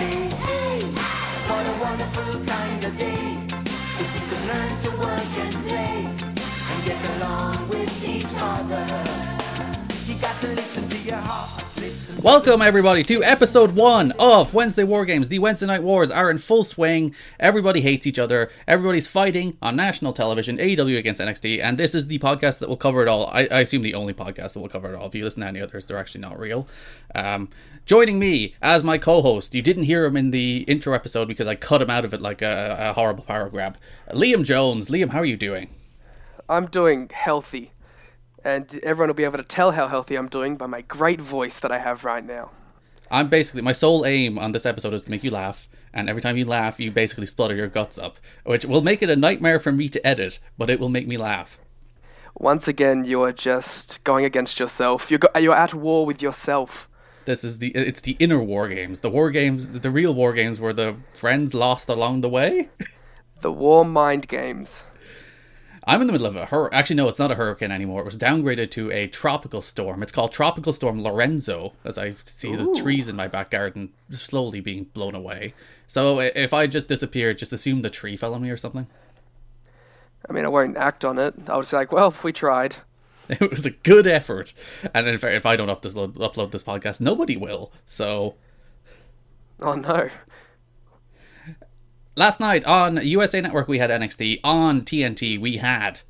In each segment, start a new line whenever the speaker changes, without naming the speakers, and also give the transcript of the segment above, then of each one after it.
And
Welcome everybody to episode one of Wednesday War Games. The Wednesday Night Wars are in full swing. Everybody hates each other. Everybody's fighting on national television, AEW against NXT, and this is the podcast that will cover it all. I, I assume the only podcast that will cover it all. If you listen to any others, they're actually not real. Um, joining me as my co-host, you didn't hear him in the intro episode because I cut him out of it like a, a horrible power grab. Liam Jones. Liam, how are you doing?
I'm doing healthy, and everyone will be able to tell how healthy I'm doing by my great voice that I have right now.
I'm basically my sole aim on this episode is to make you laugh, and every time you laugh, you basically splutter your guts up, which will make it a nightmare for me to edit, but it will make me laugh.
Once again, you are just going against yourself. You're go- you're at war with yourself.
This is the it's the inner war games, the war games, the real war games where the friends lost along the way.
The war mind games.
I'm in the middle of a hur. Actually, no, it's not a hurricane anymore. It was downgraded to a tropical storm. It's called Tropical Storm Lorenzo, as I see the trees in my back garden slowly being blown away. So if I just disappeared, just assume the tree fell on me or something.
I mean, I won't act on it. I'll just like, well, we tried.
It was a good effort, and if, if I don't up this, upload this podcast, nobody will. So
Oh no.
Last night on USA Network we had NXT. On TNT we had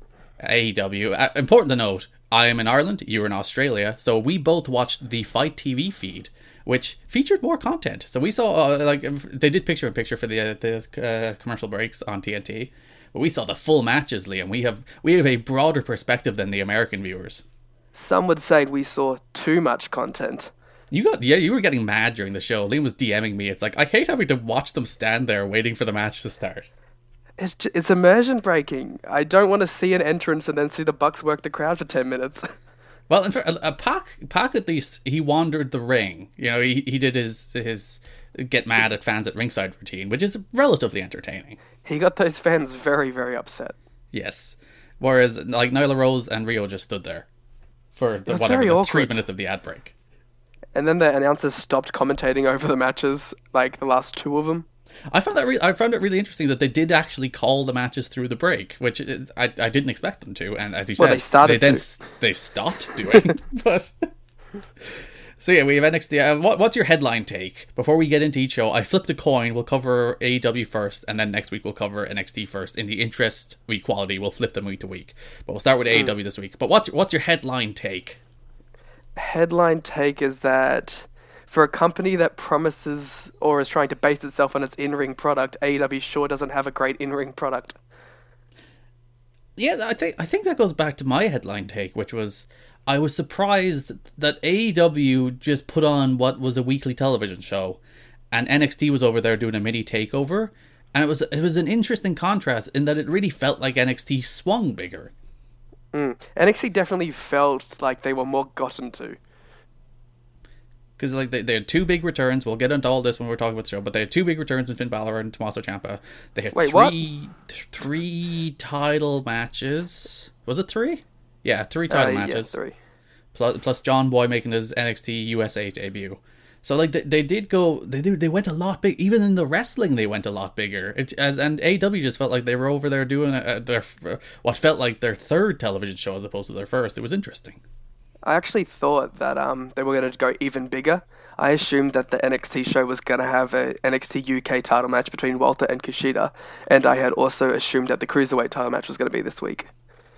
AEW. Uh, important to note, I am in Ireland, you're in Australia, so we both watched the Fight TV feed, which featured more content. So we saw uh, like they did picture in picture for the uh, the uh, commercial breaks on TNT, but we saw the full matches, Liam. We have we have a broader perspective than the American viewers.
Some would say we saw too much content.
You got yeah, you were getting mad during the show. Liam was DMing me. It's like I hate having to watch them stand there waiting for the match to start.
It's, j- it's immersion breaking. I don't want to see an entrance and then see the Bucks work the crowd for 10 minutes.
Well, in fact, uh, Pac, Pac at least he wandered the ring. You know, he he did his his get mad at fans at ringside routine, which is relatively entertaining.
he got those fans very, very upset.
Yes. Whereas like Nyla Rose and Riho just stood there for the whatever the three minutes of the ad break.
And then the announcers stopped commentating over the matches, like the last two of them.
I found that re- I found it really interesting that they did actually call the matches through the break, which is, I I didn't expect them to, and as you
Well,
said,
they started
then
to.
s- they stopped doing. but so yeah, we have NXT. Uh, what, what's your headline take before we get into each show? I flipped a coin. We'll cover AEW first, and then next week we'll cover NXT first. In the interest of equality, we'll flip them week to week. But we'll start with
Hmm.
AEW this week. But what's what's your headline take?
Headline take is that for a company that promises or is trying to base itself on its in ring product, AEW sure doesn't have a great in ring product.
Yeah, I think I think that goes back to my headline take, which was I was surprised that AEW just put on what was a weekly television show, and NXT was over there doing a mini takeover, and it was it was an interesting contrast in that it really felt like NXT swung bigger.
NXT definitely felt like they were more gotten to.
Because like they, they had two big returns. We'll get into all this when we're talking about the show, but they had two big returns in Finn Balor and Tommaso Ciampa. They had
Wait,
three three title matches. Was it three? Yeah, three title
Uh, yeah,
matches.
three.
plus, plus John Boy making his NXT USA debut. So like they, they did go they they went a lot big even in the wrestling they went a lot bigger. It, as and AW just felt like they were over there doing uh, their what felt like their third television show as opposed to their first. It was interesting.
I actually thought that um, they were going to go even bigger. I assumed that the NXT show was going to have a NXT UK title match between Walter and Kushida, and I had also assumed that the Cruiserweight title match was going to be this week.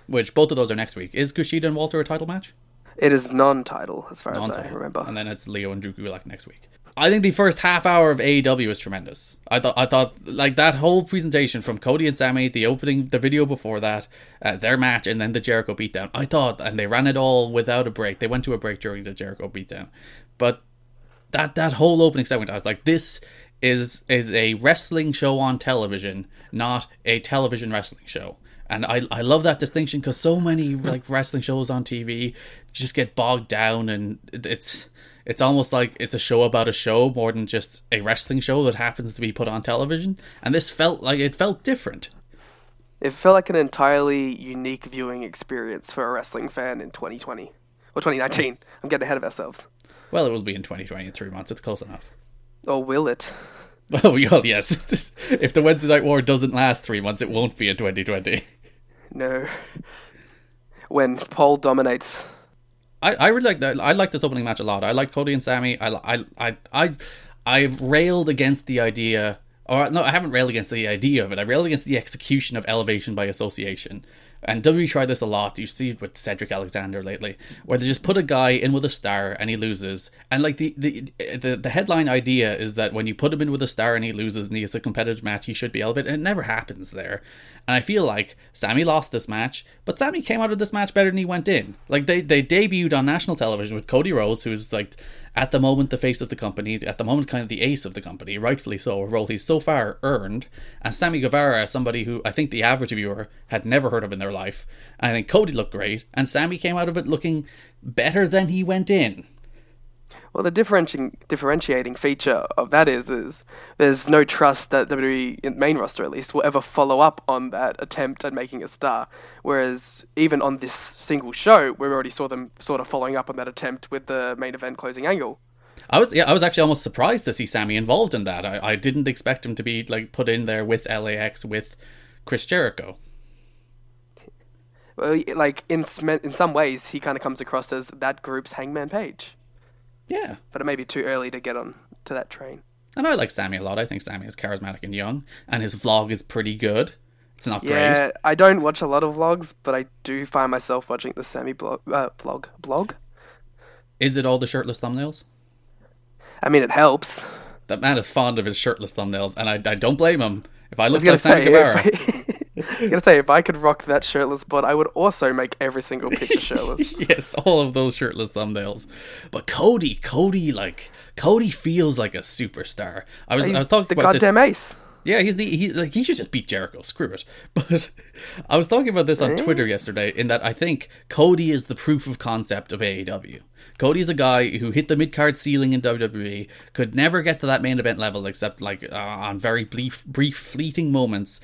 Which both of those are next week. Is Kushida and Walter a title match?
It is non-title, as far as I
Non-title.
remember.
And then it's Leo and Drew Gulak next week. I think the first half hour of AEW was tremendous. I thought, I thought, like that whole presentation from Cody and Sammy, the opening, the video before that, uh, their match, and then the Jericho beatdown. I thought, and they ran it all without a break. They went to a break during the Jericho beatdown, but that that whole opening segment, I was like, this is is a wrestling show on television, not a television wrestling show. And I, I love that distinction because so many like wrestling shows on TV just get bogged down and it's it's almost like it's a show about a show more than just a wrestling show that happens to be put on television. And this felt like it felt different.
It felt like an entirely unique viewing experience for a wrestling fan in 2020 or 2019. I'm getting ahead of ourselves.
Well, it will be in 2020 in three months. It's close enough.
Or will it?
Oh, well, yes. if the Wednesday Night War doesn't last three months, it won't be in 2020.
No. When Paul dominates.
I, I really like that. I like this opening match a lot. I like Cody and Sammy. I, I, I, I, I've railed against the idea, or no, I haven't railed against the idea of it. I railed against the execution of elevation by association. And WWE tried this a lot. You see it with Cedric Alexander lately, where they just put a guy in with a star and he loses. And like the the the, the headline idea is that when you put him in with a star and he loses and he has a competitive match, he should be elevated. And it never happens there. And I feel like Sammy lost this match, but Sammy came out of this match better than he went in. Like they they debuted on national television with Cody Rhodes, who's like at the moment the face of the company, at the moment kind of the ace of the company, rightfully so, a role he's so far earned. And Sammy Guevara, somebody who I think the average viewer had never heard of in their life. And I think Cody looked great, and Sammy came out of it looking better than he went in.
Well, the differentiating differentiating feature of that is is there's no trust that WWE main roster at least will ever follow up on that attempt at making a star. Whereas even on this single show, we already saw them sort of following up on that attempt with the main event closing angle.
I was yeah, I was actually almost surprised to see Sammy involved in that. I, I didn't expect him to be like put in there with LAX with Chris Jericho.
Well, like in in some ways, he kind of comes across as that group's Hangman Page,
Yeah.
but it may be too early to get on to that train.
And I like Sammy a lot. I think Sammy is charismatic and young, and his vlog is pretty good. It's not
Yeah,
great.
I don't watch a lot of vlogs, but I do find myself watching the Sammy blog, uh, vlog. Blog?
Is it all the shirtless thumbnails?
I mean, it helps.
That man is fond of his shirtless thumbnails, and I, I don't blame him. If I
I
looked
gonna
like Sammy
say,
Guevara,
I, was gonna say if I could rock that shirtless bod, I would also make every single picture shirtless.
yes, all of those shirtless thumbnails. But Cody, Cody, like Cody feels like a superstar. I was,
He's
I was talking
the
about
goddamn
this.
ace.
Yeah, he's the he like he should just beat Jericho. Screw it. But I was talking about this on Twitter yesterday. In that I think Cody is the proof of concept of AEW. Cody is a guy who hit the mid card ceiling in WWE, could never get to that main event level except like uh, on very brief, brief, fleeting moments,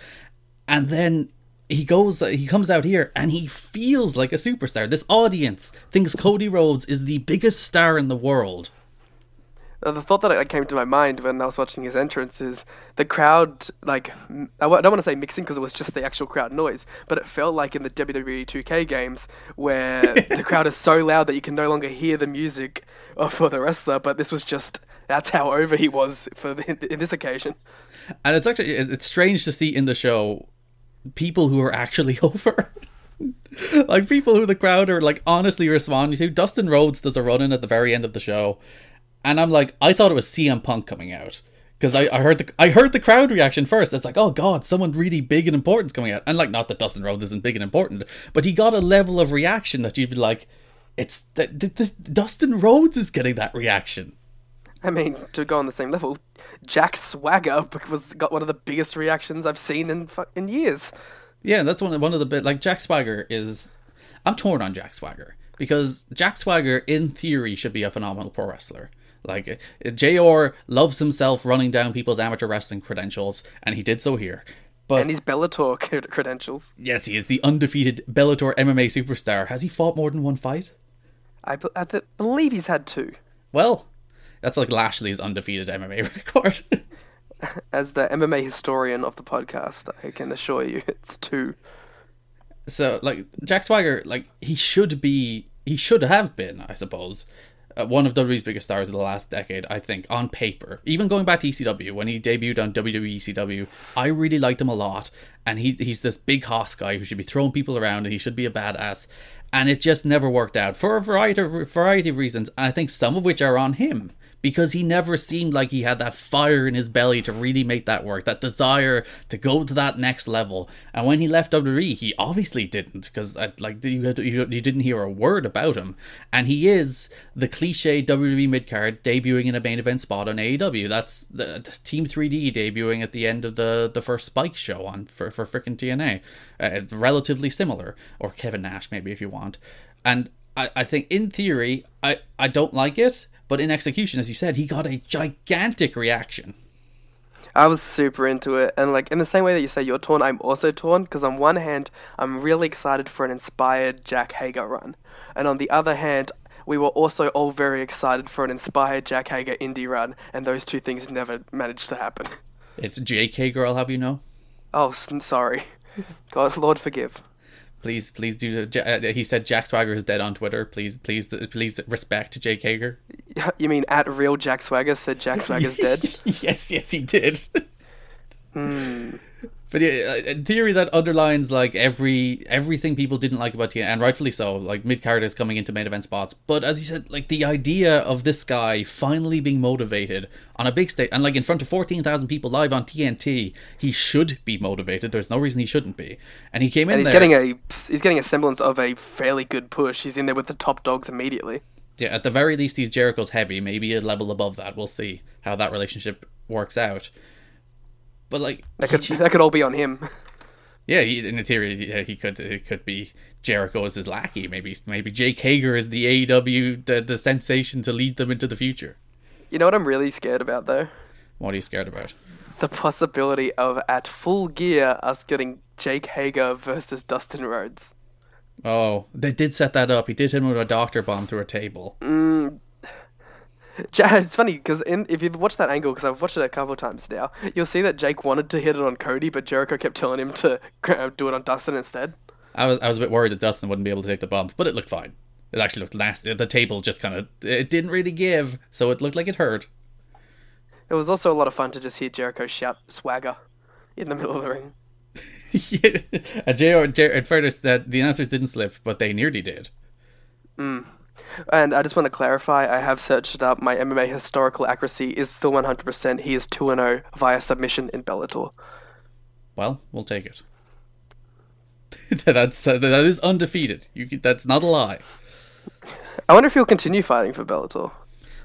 and then he goes he comes out here and he feels like a superstar. This audience thinks Cody Rhodes is the biggest star in the world.
Uh, the thought that came to my mind when I was watching his entrance is the crowd, like, i don't want to say mixing because it was just the actual crowd noise, but it felt like in the WWE 2K games where the crowd is so loud that you can no longer hear the music for the wrestler, but this was just, that's how over he was for the, in this occasion.
and it's actually it's strange to see in the show people who are actually over like people who the crowd are like honestly responding to dustin rhodes does a run-in at the very end of the show and i'm like i thought it was cm punk coming out because I, I heard the I heard the crowd reaction first. It's like, oh god, someone really big and important's coming out. And like, not that Dustin Rhodes isn't big and important, but he got a level of reaction that you'd be like, it's th- th- this Dustin Rhodes is getting that reaction.
I mean, to go on the same level, Jack Swagger was got one of the biggest reactions I've seen in in years.
Yeah, that's one of, one of the bit like Jack Swagger is. I'm torn on Jack Swagger because Jack Swagger, in theory, should be a phenomenal pro wrestler. Like JR loves himself running down people's amateur wrestling credentials, and he did so here. But
and his Bellator credentials.
yes, he is the undefeated Bellator MMA superstar. Has he fought more than one fight?
I, be- I th- believe he's had two.
Well, that's like Lashley's undefeated MMA record.
As the MMA historian of the podcast, I can assure you it's two.
so like Jack Swagger, like he should be, he should have been, I suppose, uh, one of WWE's biggest stars of the last decade, I think, on paper. Even going back to ECW, when he debuted on WWE ECW, I really liked him a lot. And he he's this big hoss guy who should be throwing people around and he should be a badass. And it just never worked out for a variety of, variety of reasons. And I think some of which are on him because he never seemed like he had that fire in his belly to really make that work, that desire to go to that next level. And when he left WWE, he obviously didn't, because like you, you, you didn't hear a word about him. And he is the cliche WWE midcard debuting in a main event spot on AEW. That's the, the Team 3D debuting at the end of the the first Spike show on for for freaking TNA. Uh, relatively similar, or Kevin Nash maybe if you want. And I, I think in theory, I, I don't like it but in execution, as you said, he got a gigantic reaction.
I was super into it, and like in the same way that you say you're torn, I'm also torn because on one hand, I'm really excited for an inspired Jack Hager run, and on the other hand, we were also all very excited for an inspired Jack Hager indie run, and those two things never managed to happen.
It's Jake Hager, I'll have you know.
Oh, sorry. God, Lord forgive.
Please, please do. Uh, he said Jack Swagger is dead on Twitter. Please, please, please respect Jake Hager.
You mean at real Jack Swagger said Jack Swagger's dead?
yes, yes, he did.
Hmm.
But yeah, uh, in theory, that underlines like every everything people didn't like about TNA, and rightfully so. Like mid characters coming into main event spots, but as you said, like the idea of this guy finally being motivated on a big stage and like in front of fourteen thousand people live on TNT, he should be motivated. There's no reason he shouldn't be. And he came in.
And he's
there,
getting a he's getting a semblance of a fairly good push. He's in there with the top dogs immediately.
Yeah, at the very least, he's Jericho's heavy. Maybe a level above that. We'll see how that relationship works out. But like
that could he, that could all be on him.
Yeah, he, in theory, yeah, he could it could be Jericho as his lackey. Maybe maybe Jake Hager is the AEW the the sensation to lead them into the future.
You know what I'm really scared about though?
What are you scared about?
The possibility of at full gear us getting Jake Hager versus Dustin Rhodes.
Oh, they did set that up. He did hit him with a doctor bomb through a table.
Mm, it's funny because if you've watched that angle, because I've watched it a couple of times now, you'll see that Jake wanted to hit it on Cody, but Jericho kept telling him to do it on Dustin instead.
I was I was a bit worried that Dustin wouldn't be able to take the bump, but it looked fine. It actually looked nasty. The table just kind of it didn't really give, so it looked like it hurt.
It was also a lot of fun to just hear Jericho shout "swagger" in the middle of the ring.
yeah, and JR, JR, at first that the announcers didn't slip, but they nearly did.
Mm. And I just want to clarify, I have searched it up. My MMA historical accuracy is still 100%. He is 2 0 via submission in Bellator.
Well, we'll take it. that's that is undefeated. You that's not a lie.
I wonder if he'll continue fighting for Bellator.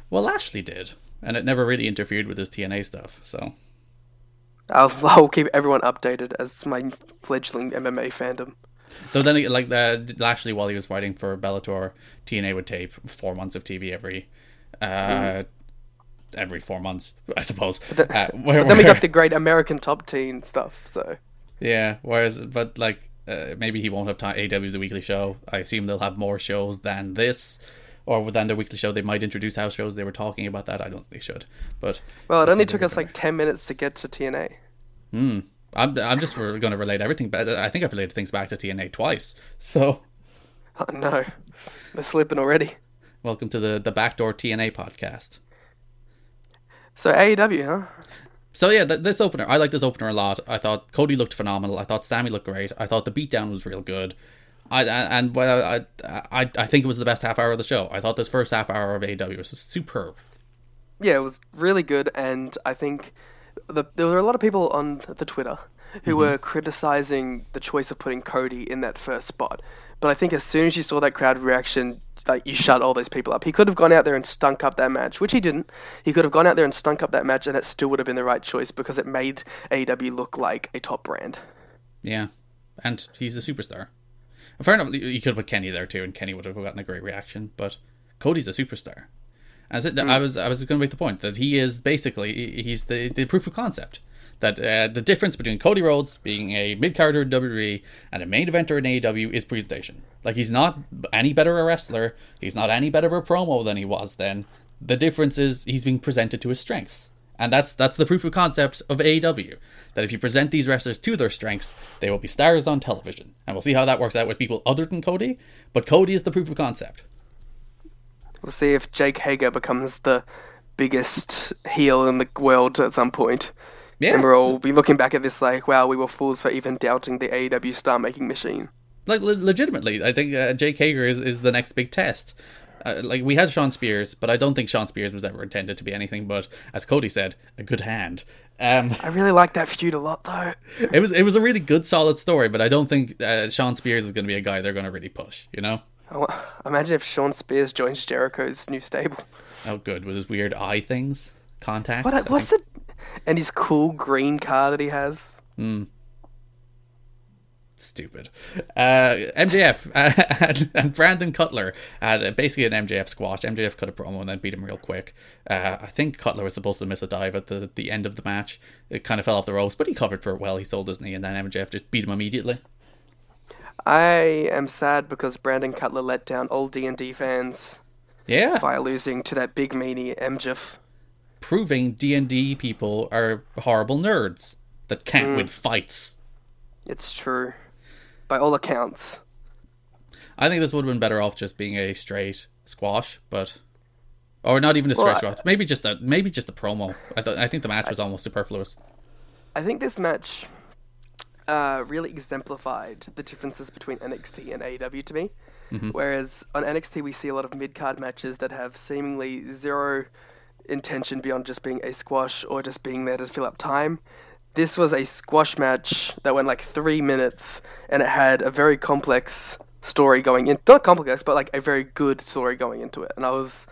Well, Lashley did, and it never really interfered with his TNA stuff. So
I'll, I'll keep everyone updated as my fledgling MMA fandom.
Though then, like the Lashley, while he was fighting for Bellator, TNA would tape four months of TV every, uh, mm. every four months, I suppose.
But, the, uh, where, but then we got the great American Top Team stuff. So
yeah, whereas, but like uh, maybe he won't have time. AW's a weekly show. I assume they'll have more shows than this. Or than their weekly show, they might introduce house shows. They were talking about that. I don't think they should, but
well, it only took us like ten minutes to get to TNA.
Hmm. I'm I'm just going to relate everything. I think I've related things back to TNA twice. So,
oh, no, they're slipping already.
Welcome to the the backdoor TNA podcast.
So AEW, huh?
So yeah, th- this opener, I like this opener a lot. I thought Cody looked phenomenal. I thought Sammy looked great. I thought the beatdown was real good. I, and well, I, I I think it was the best half hour of the show. I thought this first half hour of AEW was superb.
Yeah, it was really good, and I think the, there were a lot of people on the Twitter who mm-hmm. were criticizing the choice of putting Cody in that first spot. But I think as soon as you saw that crowd reaction, like you shut all those people up. He could have gone out there and stunk up that match, which he didn't. He could have gone out there and stunk up that match, and that still would have been the right choice because it made AEW look like a top brand.
Yeah, and he's a superstar. Fair enough, you could have put Kenny there too, and Kenny would have gotten a great reaction. But Cody's a superstar. As it, mm. I was, I was going to make the point that he is basically he's the the proof of concept that uh, the difference between Cody Rhodes being a mid carder in WWE and a main eventer in AEW is presentation. Like he's not any better a wrestler, he's not any better a promo than he was then. The difference is he's being presented to his strengths. And that's that's the proof of concept of AEW. That if you present these wrestlers to their strengths, they will be stars on television. And we'll see how that works out with people other than Cody. But Cody is the proof of concept.
We'll see if Jake Hager becomes the biggest heel in the world at some point.
Yeah.
And we'll all be looking back at this like, wow, we were fools for even doubting the AEW star making machine.
like le- legitimately, I think uh, Jake Hager is, is the next big test. Uh, like we had Shawn Spears, but I don't think Shawn Spears was ever intended to be anything but, as Cody said, a good hand. Um,
I really like that feud a lot though.
it was it was a really good, solid story, but I don't think uh, Shawn Spears is going to be a guy they're going to really push. You know?
I Imagine if Shawn Spears joins Jericho's new stable.
Oh, good with his weird eye things, contacts.
What? What's the? And his cool green car that he has.
stupid. Uh, MJF uh, and, and Brandon Cutler had uh, basically an MJF squash. MJF cut a promo and then beat him real quick. Uh, I think Cutler was supposed to miss a dive at the, the end of the match. It kind of fell off the ropes, but he covered for it well. He sold his knee, and then MJF just beat him immediately.
I am sad because Brandon Cutler let down all D and D fans
Yeah,
by losing to that big meanie MJF.
proving D and D people are horrible nerds that can't mm. win fights.
It's true, by all accounts.
I think this would have been better off just being a straight squash, but or not even a straight
Well,
squash. Maybe just a maybe just a promo. I th- I think the match was almost superfluous.
I think this match uh, really exemplified the differences between NXT and AEW to me. Whereas on NXT, we see a lot of mid card matches that have seemingly zero intention beyond just being a squash or just being there to fill up time. This was a squash match that went like three minutes and it had a very complex story going in. Not complex, but like a very good story going into it. And I was.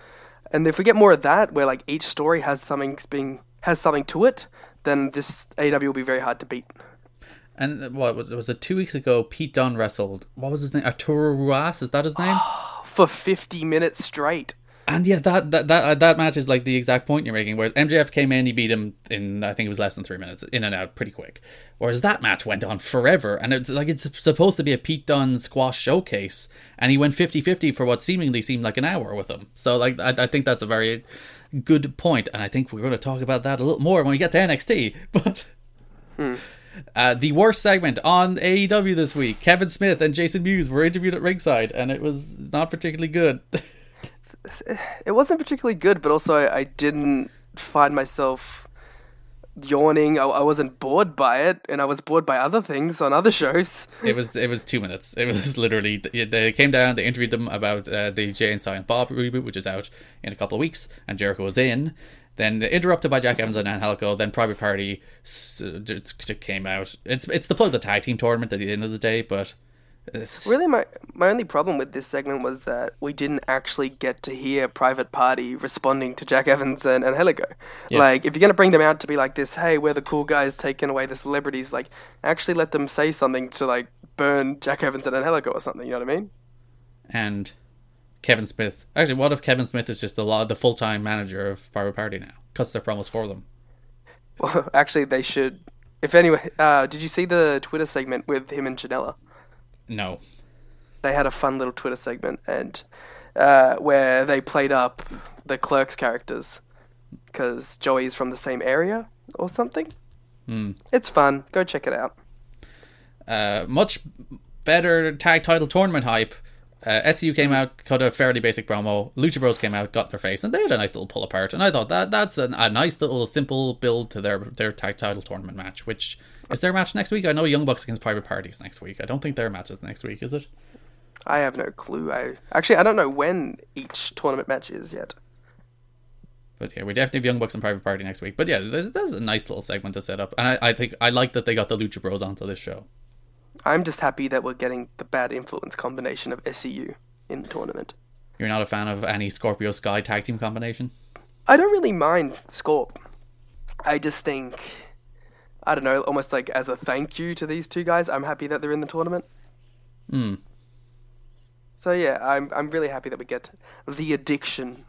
And if we get more of that, where like each story has something being has something to it, then this AW will be very hard to beat.
And what was was it two weeks ago? Pete Dunne wrestled. What was his name? Arturo Ruas. Is that his name?
For 50 minutes straight.
and yeah, that that that uh, that match is like the exact point you're making. Whereas MJF came in, he beat him in I think it was less than three minutes, in and out, pretty quick. Whereas that match went on forever, and it's like it's supposed to be a Pete Dunne squash showcase, and he went 50-50 for what seemingly seemed like an hour with him. So like I, I think that's a very good point, and I think we're going to talk about that a little more when we get to NXT. But Uh, the worst segment on AEW this week. Kevin Smith and Jason Mewes were interviewed at ringside, and it was not particularly good.
It wasn't particularly good, but also I, I didn't find myself yawning. I, I wasn't bored by it, and I was bored by other things on other shows.
it was it was two minutes. It was literally they came down, they interviewed them about uh, the Jay and Silent Bob reboot, which is out in a couple of weeks, and Jericho was in. Then interrupted by Jack Evans and Angelico. Then Private Party s- j- j- came out. It's it's the plug the tag team tournament at the end of the day, but it's,
Really, my my only problem with this segment was that we didn't actually get to hear Private Party responding to Jack Evans and, and Helico. Like, if you're gonna bring them out to be like this, hey, we're the cool guys taking away the celebrities. Like, actually let them say something to like burn Jack Evans and Angelico or something. You know what I mean?
and Kevin Smith. Actually, what if Kevin Smith is just the law, the full time manager of Private Party now? Cuts their promos for them.
Well, actually, they should. If anyway, uh, did you see the Twitter segment with him and Janela?
No.
They had a fun little Twitter segment and uh, where they played up the clerks characters because Joey's from the same area or something. It's fun. Go check it out.
uh, much better tag title tournament hype. Uh, SCU came out, cut a fairly basic promo. Lucha Bros came out, got their face, and they had a nice little pull apart. And I thought that that's a, a nice little simple build to their their tag title tournament match. Which is their match next week? I know Young Bucks against Private Parties next week. I don't think their match is next week, is it?
I have no clue. I actually I don't know when each tournament match is yet.
But yeah, we definitely have Young Bucks and Private Party next week. But yeah, there's, there's a nice little segment to set up, and I, I think I like that they got the Lucha Bros onto this show.
I'm just happy that we're getting the bad influence combination of SCU in the tournament.
You're not a fan of any Scorpio Sky tag team combination?
I don't really mind Scorp. I just think, I don't know, almost like as a thank you to these two guys, I'm happy that they're in the tournament.
Hmm.
So yeah, I'm I'm really happy that we get the addiction.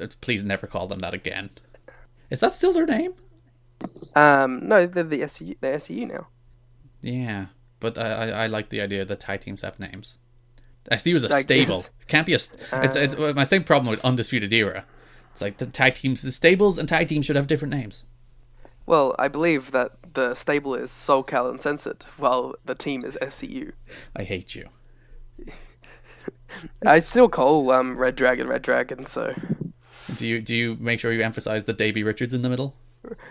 Uh, Please never call them that again. Is that still their name?
Um, no, they're the SCU, they're now.
Yeah, but I, I, I like the idea that tag teams have names. SCU is a
Like-
stable. It can't be a. St- it's, it's
Uh.
my same problem with Undisputed Era. It's like the tag teams, the stables and tag teams should have different names.
Well, I believe that the stable is SoCal Uncensored, while the team is SCU.
I hate you.
I still call um, Red Dragon Red Dragon, so
Do you do you make sure you emphasize the Davey Richards in the middle?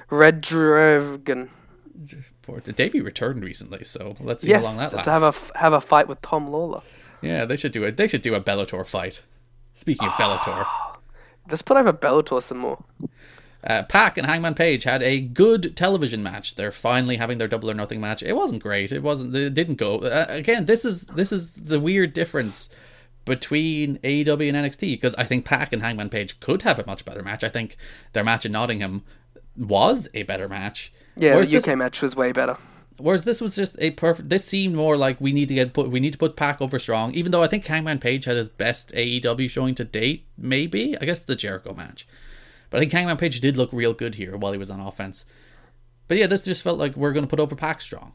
Red Dragon.
Poor Davey returned recently, so let's see
Yes,
how long that lasts.
to have a have a fight with Tom Lawlor.
Yeah, they should do it. They should do a Bellator fight. Speaking of Bellator,
Let's put over Bellator some more.
uh, Pac and Hangman Page had a good television match. They're finally having their double or nothing match. It wasn't great. It wasn't. It didn't go. Uh, again, this is this is the weird difference between AEW and NXT because I think Pac and Hangman Page could have a much better match. I think their match in Nottingham was a better match.
Yeah,
Whereas
the UK
this-
match was way better.
Whereas this was just a perfect. This seemed more like we need to get put. We need to put Pac over strong. Even though I think Hangman Page had his best AEW showing to date. Maybe I guess the Jericho match, but I think Hangman Page did look real good here while he was on offense. But yeah, this just felt like we're going to put over Pac strong.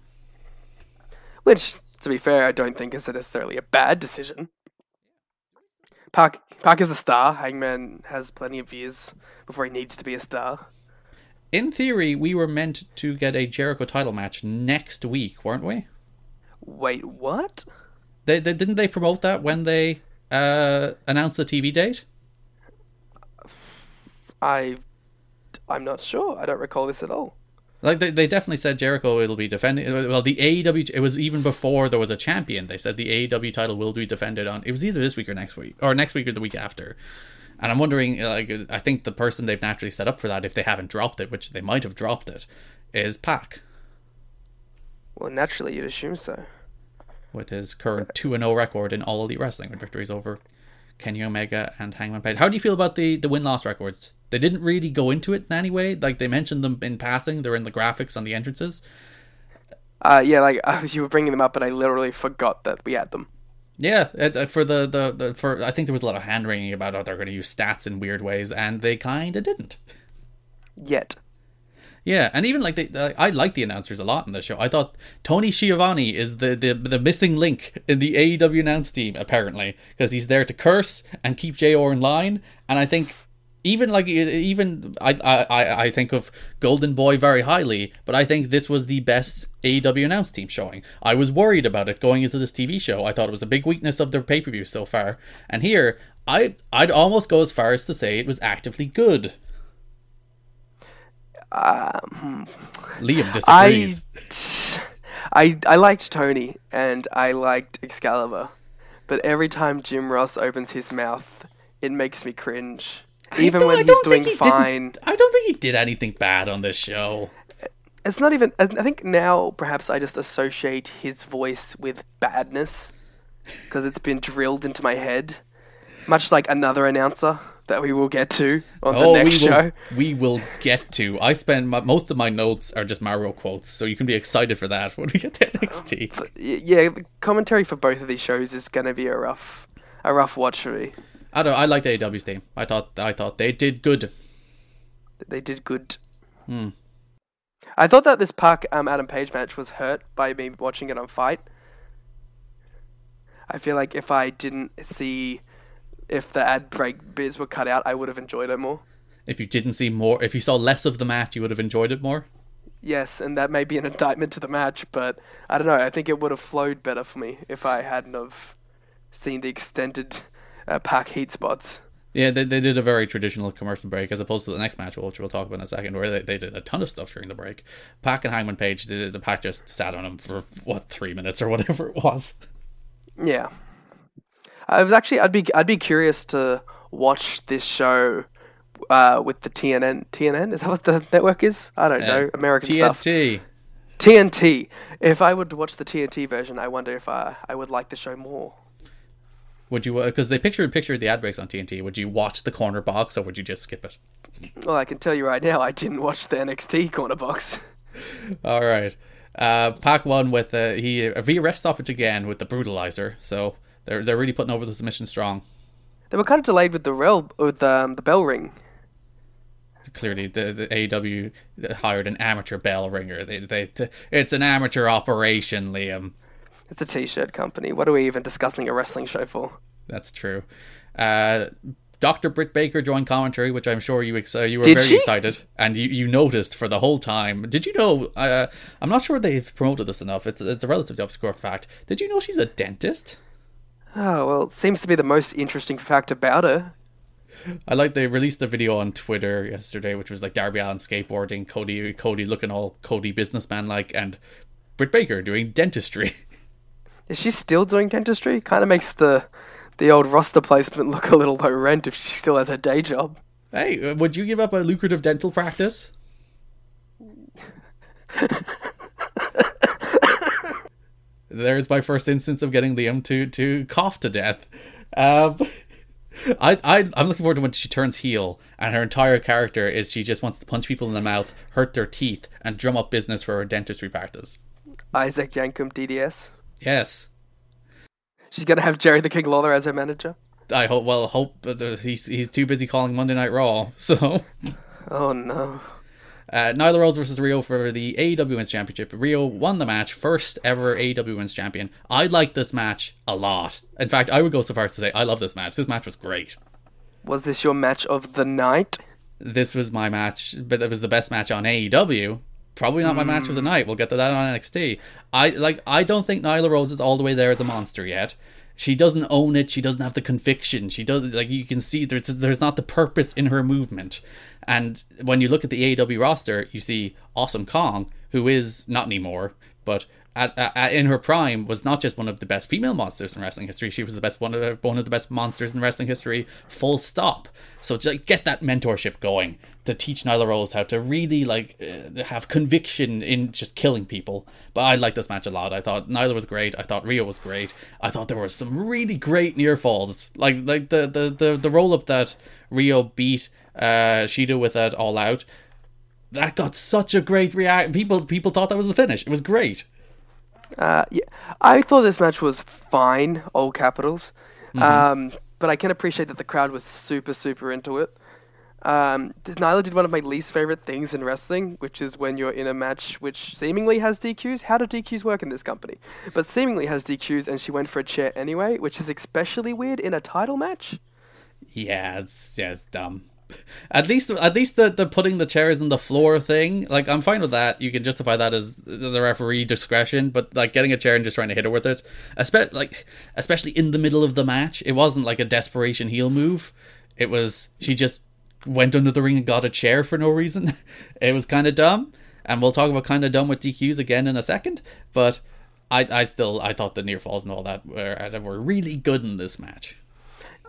Which, to be fair, I don't think is necessarily a bad decision. Pac Pac is a star. Hangman has plenty of years before he needs to be a star.
In theory, we were meant to get a Jericho title match next week, weren't we?
Wait, what?
They, they didn't they promote that when they uh, announced the TV date?
I, I'm not sure. I don't recall this at all.
Like they, they definitely said Jericho will be defending. Well, the AEW it was even before there was a champion. They said the AEW title will be defended on. It was either this week or next week, or next week or the week after. And I'm wondering, like, I think the person they've naturally set up for that, if they haven't dropped it, which they might have dropped it, is Pac
Well, naturally, you'd assume so.
with his current two and zero record in All Elite Wrestling with victories over Kenny Omega and Hangman Page. How do you feel about the the win loss records? They didn't really go into it in any way. Like they mentioned them in passing. They're in the graphics on the entrances.
Uh, yeah, like uh, you were bringing them up, and I literally forgot that we had them.
Yeah, it, uh, for the, the the for I think there was a lot of hand wringing about how they're going to use stats in weird ways, and they kind of didn't.
Yet.
Yeah, and even like they, uh, I like the announcers a lot in the show. I thought Tony Schiavone is the the, the missing link in the AEW announce team apparently because he's there to curse and keep JR in line, and I think. Even like even I, I I think of Golden Boy very highly, but I think this was the best AEW announced team showing. I was worried about it going into this TV show. I thought it was a big weakness of their pay per view so far, and here I I'd almost go as far as to say it was actively good. Um, Liam disagrees.
I, I liked Tony and I liked Excalibur, but every time Jim Ross opens his mouth, it makes me cringe. Even
I don't- I
when he's doing
he
fine.
I don't think he did anything bad on this show.
It's not even. I think now perhaps I just associate his voice with badness because it's been drilled into my head, much like another announcer that we will get to on the
oh,
next
we will,
show.
we will get to. I spend my, most of my notes are just Mauro quotes, so you can be excited for that when we get to NXT.
Y- Yeah, the commentary for both of these shows is going to be a rough, a rough watch for me.
I don't. I liked AEW's team. I thought. I thought they did good.
They did good.
Hmm.
I thought that this Pac um, Adam Page match was hurt by me watching it on Fight. I feel like if I didn't see if the ad break bits were cut out, I would have enjoyed it more.
If you didn't see more, if you saw less of the match, you would have enjoyed it more.
Yes, and that may be an indictment to the match, but I don't know. I think it would have flowed better for me if I hadn't have seen the extended uh, Pac heat spots.
Yeah, they, they did a very traditional commercial break as opposed to the next match, which we'll talk about in a second, where they, they did a ton of stuff during the break. Pac and Hangman Page, the, the Pac just sat on him for what three minutes or whatever it was.
Yeah, I was actually I'd be I'd be curious to watch this show uh, with the TNN TNN is that what the network is? I don't know American stuff.
TNT.
TNT. If I would watch the TNT version, I wonder if I I would like the show more.
Would you? Because they pictured picture the ad breaks on TNT. Would you watch the corner box or would you just skip it?
Well, I can tell you right now, I didn't watch the NXT corner box.
All right. Uh, Pac won with uh, he a V rest stoppage again with the brutalizer. So they're they're really putting over the submission strong.
They were kind of delayed with the rel with um, the bell ring.
Clearly, the, the AEW hired an amateur bell ringer. They, they, it's an amateur operation, Liam.
It's a t-shirt company. What are we even discussing a wrestling show for?
That's true. Uh, Dr. Britt Baker joined commentary, which I'm sure you ex- uh, you were
Did
very
she?
excited, and you, you noticed for the whole time. Did you know? Uh, I'm not sure they've promoted this enough. It's it's a relatively obscure fact. Did you know she's a dentist?
Oh well, it seems to be the most interesting fact about her.
I like they released a video on Twitter yesterday, which was like Darby Allin skateboarding, Cody Cody looking all Cody businessman like, and Britt Baker doing dentistry.
Is she still doing dentistry? Kind of makes the the old roster placement look a little low rent if she still has her day job.
Hey, uh, would you give up a lucrative dental practice? There's my first instance of getting Liam to to cough to death. Um, I, I I'm looking forward to when she turns heel and her entire character is she just wants to punch people in the mouth, hurt their teeth, and drum up business for her dentistry practice.
Isaac Yankem DDS.
Yes,
She's gonna have Jerry the King Lawler as her manager.
I hope. Well, hope that he's he's too busy calling Monday Night Raw. So,
Oh no.
uh, Nyla Rose versus Riho for the AEW Women's Championship. Riho won the match, first ever AEW Women's Champion. I like this match a lot. In fact, I would go so far as to say I love this match. This match was great.
Was this your match of the night?
This was my match, but it was the best match on AEW. Probably not my match of the hmm. night. We'll get to that on NXT. I like. I don't think Nyla Rose is all the way there as a monster yet. She doesn't own it. She doesn't have the conviction. She does like you can see there's there's not the purpose in her movement. And when you look at the AEW roster, you see Awesome Kong, who is not anymore, but at, at, in her prime was not just one of the best female monsters in wrestling history. She was the best one of the, one of the best monsters in wrestling history. Full stop. So just get that mentorship going to teach Nyla Rose how to really like uh, have conviction in just killing people. But I liked this match a lot. I thought Nyla was great. I thought Riho was great. I thought there were some really great near falls, like like the the the, the roll up that Riho beat uh, Shida with that All Out. That got such a great react. People people thought that was the finish. It was great.
Uh, yeah, I thought this match was fine, all capitals. Um, but I can appreciate that the crowd was super, super into it. Um, Nyla did one of my least favorite things in wrestling, which is when you're in a match which seemingly has DQs. How do DQs work in this company? But seemingly has DQs, and she went for a chair anyway, which is especially weird in a title match.
Yeah, it's yeah, it's dumb. At least, at least the, the putting the chairs on the floor thing, like I'm fine with that. You can justify that as the referee discretion, but like getting a chair and just trying to hit her with it, especially like especially in the middle of the match, it wasn't like a desperation heel move. It was she just went under the ring and got a chair for no reason. it was kind of dumb, and we'll talk about kind of dumb with DQs again in a second. But I, I still I thought the near falls and all that were were really good in this match.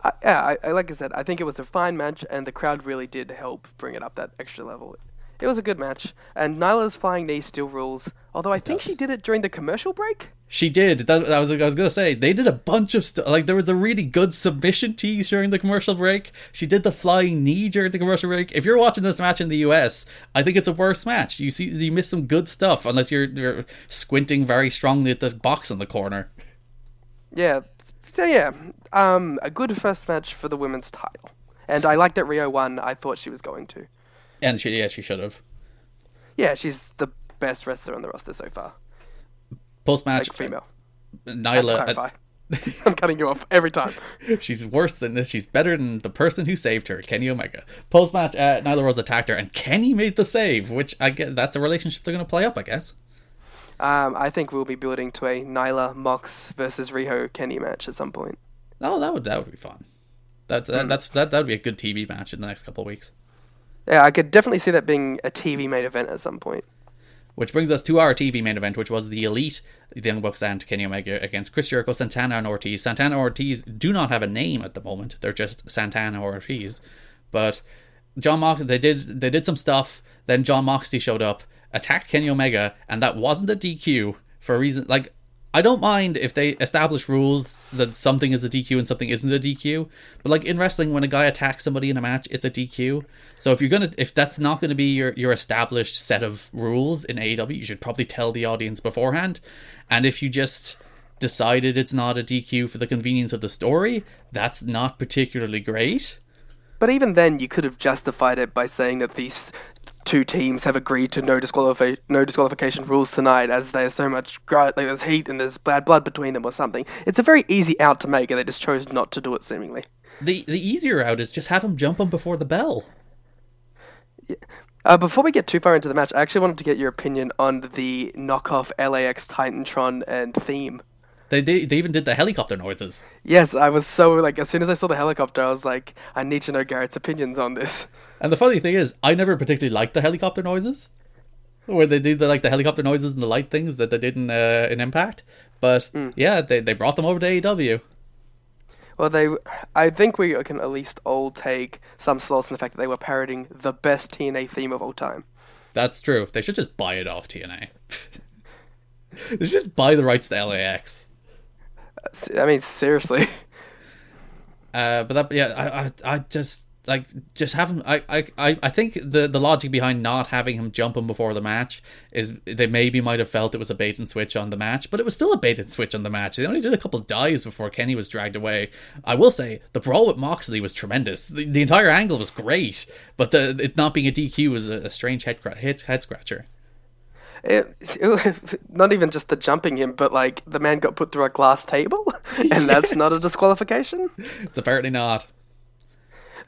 I, yeah, I, I, like I said, I think it was a fine match, and the crowd really did help bring it up that extra level. It was a good match, and Nyla's flying knee still rules. Although I think she did it during the commercial break.
She did. That, that was I was gonna say. They did a bunch of stuff. Like there was a really good submission tease during the commercial break. She did the flying knee during the commercial break. If you're watching this match in the US, I think it's a worse match. You see, you miss some good stuff unless you're, you're squinting very strongly at the box in the corner.
Yeah. So yeah, um, a good first match for the women's title, and I like that Riho won. I thought she was going to.
And she, yeah, she should have.
Yeah, she's the best wrestler on the roster so far.
Post match,
Like female.
Nyla.
Clarify. I'm cutting you off every time.
She's worse than this. She's better than the person who saved her, Kenny Omega. Post match, uh, Nyla Rose attacked her, and Kenny made the save, which I guess that's a relationship they're going to play up, I guess.
Um, I think we'll be building to a Nyla Mox versus Riho Kenny match at some point.
Oh, that would that would be fun. That's uh, that's that that would be a good TV match in the next couple of weeks.
Yeah, I could definitely see that being a TV main event at some point.
Which brings us to our TV main event, which was the Elite, the Young Bucks and Kenny Omega against Chris Jericho, Santana, and Ortiz. Santana and Ortiz do not have a name at the moment; they're just Santana or Ortiz. But John Mox, they did they did some stuff. Then John Moxley showed up, attacked Kenny Omega, and that wasn't a DQ for a reason. Like I don't mind if they establish rules that something is a DQ and something isn't a DQ. But like in wrestling, when a guy attacks somebody in a match, it's a DQ. So if you're gonna, if that's not gonna be your your established set of rules in AEW, you should probably tell the audience beforehand. And if you just decided it's not a DQ for the convenience of the story, that's not particularly great.
But even then, you could have justified it by saying that these two teams have agreed to no no disqualification rules tonight, as there's so much gr- like there's heat and there's bad blood between them or something. It's a very easy out to make, and they just chose not to do it. Seemingly,
The the easier route is just have them jump them before the bell.
uh, before we get too far into the match, I actually wanted to get your opinion on the knockoff LAX Titantron and theme.
They, they they even did the helicopter noises.
Yes, I was so like as soon as I saw the helicopter, I was like, I need to know Garrett's opinions on this.
And the funny thing is, I never particularly liked the helicopter noises, where they do the like the helicopter noises and the light things that they did in uh, in Impact. But yeah, they they brought them over to AEW.
Well, they, I think we can at least all take some solace in the fact that they were parroting the best TNA theme of all time.
That's true. They should just buy it off TNA. they should just buy the rights to LAX.
I mean, seriously.
Uh, but that, yeah, I, I, I just like just having. I, I, I I think the the logic behind not having him jump him before the match is they maybe might have felt it was a bait and switch on the match, but it was still a bait and switch on the match. They only did a couple dives before Kenny was dragged away. I will say the brawl with Moxley was tremendous. The, the entire angle was great, but the it not being a DQ was a, a strange head head, head scratcher.
It, it, not even just the jumping him, but like the man got put through a glass table, and that's not a disqualification.
It's apparently not.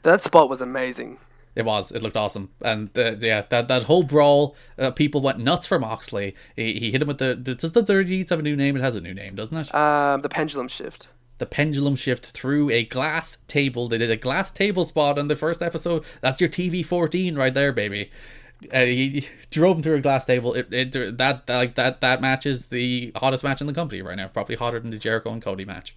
That spot was amazing.
It was. It looked awesome, and uh, yeah, that that whole brawl, uh, people went nuts for Moxley. He, he hit him with the. Does the Dirty Deeds have a new name? It has a new name, doesn't it?
Um, the pendulum shift.
the pendulum shift through a glass table. They did a glass table spot in the first episode. That's your TV fourteen right there, baby. Uh, he drove him through a glass table. It, it that like that that match is the hottest match in the company right now. Probably hotter than the Jericho and Cody match.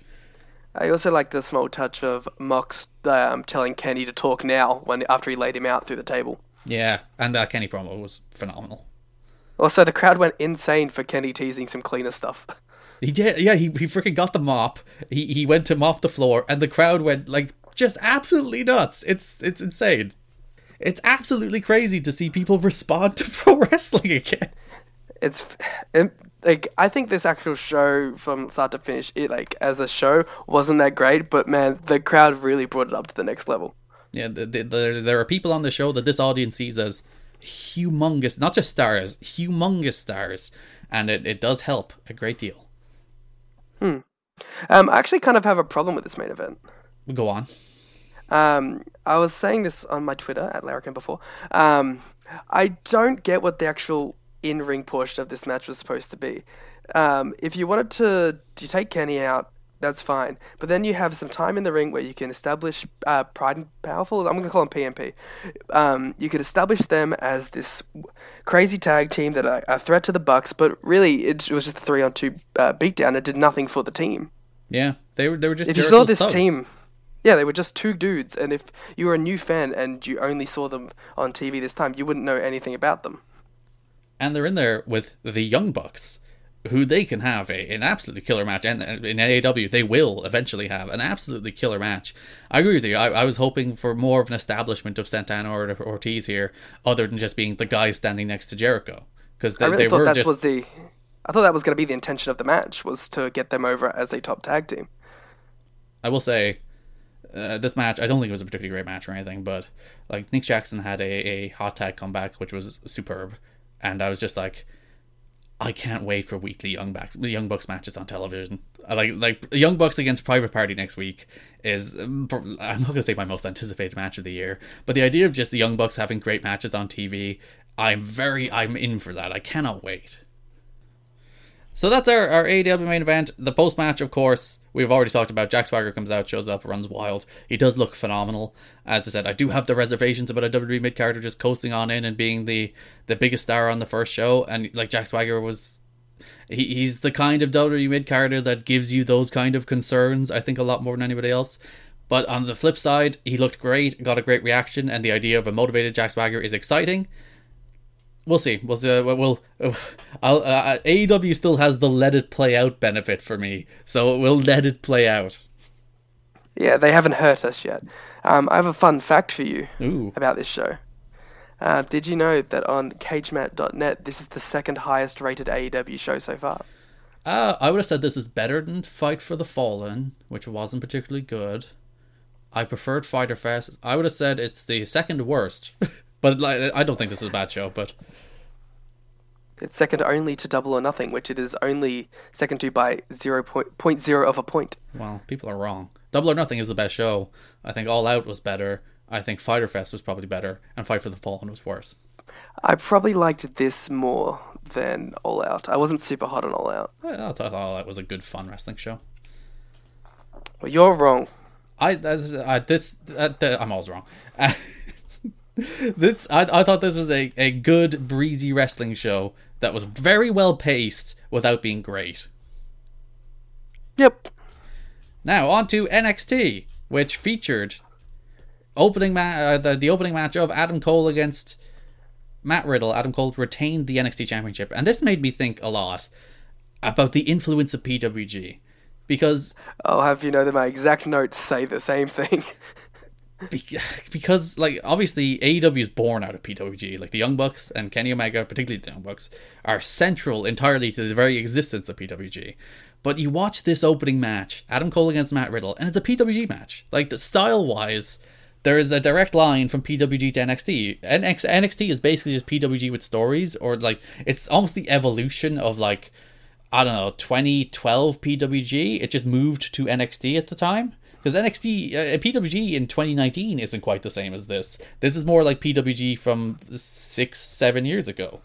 I also like the small touch of Mox um, telling Kenny to talk now when after he laid him out through the table.
Yeah, and that Kenny promo was phenomenal.
Also, the crowd went insane for Kenny teasing some cleaner stuff.
He did, yeah. He he freaking got the mop. He he went to mop the floor, and the crowd went like just absolutely nuts. It's it's insane. It's absolutely crazy to see people respond to pro wrestling again.
It's it, like I think this actual show from start to finish, it like as a show wasn't that great, but man, the crowd really brought it up to the next level.
Yeah, the, the, there there are people on the show that this audience sees as humongous, not just stars, humongous stars, and it, it does help a great deal.
Um, I actually kind of have a problem with this main event.
Go on.
Um, I was saying this on my Twitter at Larrikin before. Um, I don't get what the actual in-ring portion of this match was supposed to be. Um, if you wanted to, to take Kenny out, that's fine. But then you have some time in the ring where you can establish uh, Proud and Powerful. I'm going to call them PMP. Um, you could establish them as this crazy tag team that are a threat to the Bucks, but really it was just a three-on-two uh, beatdown. It did nothing for the team
Yeah, they were they were just.
if you saw this
thugs.
team, yeah, they were just two dudes, and if you were a new fan and you only saw them on TV this time, you wouldn't know anything about them.
and they're in there with the Young Bucks, who they can have a, an absolutely killer match, and uh, in AEW they will eventually have an absolutely killer match. I agree with you. I, I was hoping for more of an establishment of Santana or Ortiz here, other than just being the guy standing next to Jericho, because they,
I really
they
thought
were
that
just
was the, I thought that was going to be the intention of the match was to get them over as a top tag team.
I will say, uh, this match, I don't think it was a particularly great match or anything, but like Nick Jackson had a, a hot tag comeback, which was superb, and I was just like, I can't wait for weekly Young back Young Bucks matches on television. Like like Young Bucks against Private Party next week is I'm not gonna say my most anticipated match of the year, but the idea of just the Young Bucks having great matches on TV, I'm very I'm in for that. I cannot wait. So that's our, our AEW main event. The post match, of course, we've already talked about. Jack Swagger comes out, shows up, runs wild. He does look phenomenal. As I said, I do have the reservations about a WWE mid character just coasting on in and being the, the biggest star on the first show. And like Jack Swagger was. He, he's the kind of WWE mid carder that gives you those kind of concerns, I think, a lot more than anybody else. But on the flip side, he looked great, got a great reaction, and the idea of a motivated Jack Swagger is exciting we'll see. We'll see. We'll. we'll I'll, uh, AEW still has the let it play out benefit for me, so we'll let it play out.
Yeah, they haven't hurt us yet. Um, I have a fun fact for you
Ooh.
about this show. Uh, did you know that on Cagematch.net, this is the second highest rated AEW show so far?
Uh, I would have said this is better than Fight for the Fallen, which wasn't particularly good. I preferred Fyter Fest. I would have said it's the second worst, but like I don't think this is a bad show. But
It's second only to Double or Nothing, which it is only second to by zero point, point zero of a point.
well, people are wrong. Double or Nothing is the best show. I think All Out was better. I think Fyter Fest was probably better, and Fight for the Fallen was worse.
I probably liked this more than All Out. I wasn't super hot on All Out.
I, thought All Out was a good, fun wrestling show.
Well, you're wrong.
I this uh, this uh, I'm always wrong. This I, I thought this was a, a good breezy wrestling show that was very well paced without being great.
Yep.
Now on to NXT, which featured opening ma- uh, the, the opening match of Adam Cole against Matt Riddle. Adam Cole retained the NXT Championship, and this made me think a lot about the influence of PWG because
I'll have you know that my exact notes say the same thing.
Be- because like obviously AEW is born out of PWG. Like the Young Bucks and Kenny Omega, particularly the Young Bucks, are central entirely to the very existence of PWG. But you watch this opening match, Adam Cole against Matt Riddle, and it's a PWG match. Like the style wise, there is a direct line from PWG to NXT. NX- NXT is basically just PWG with stories, or like it's almost the evolution of like I don't know 2012 PWG. It just moved to NXT at the time because NXT uh, PWG in 2019 isn't quite the same as this. This is more like PWG from six seven years ago,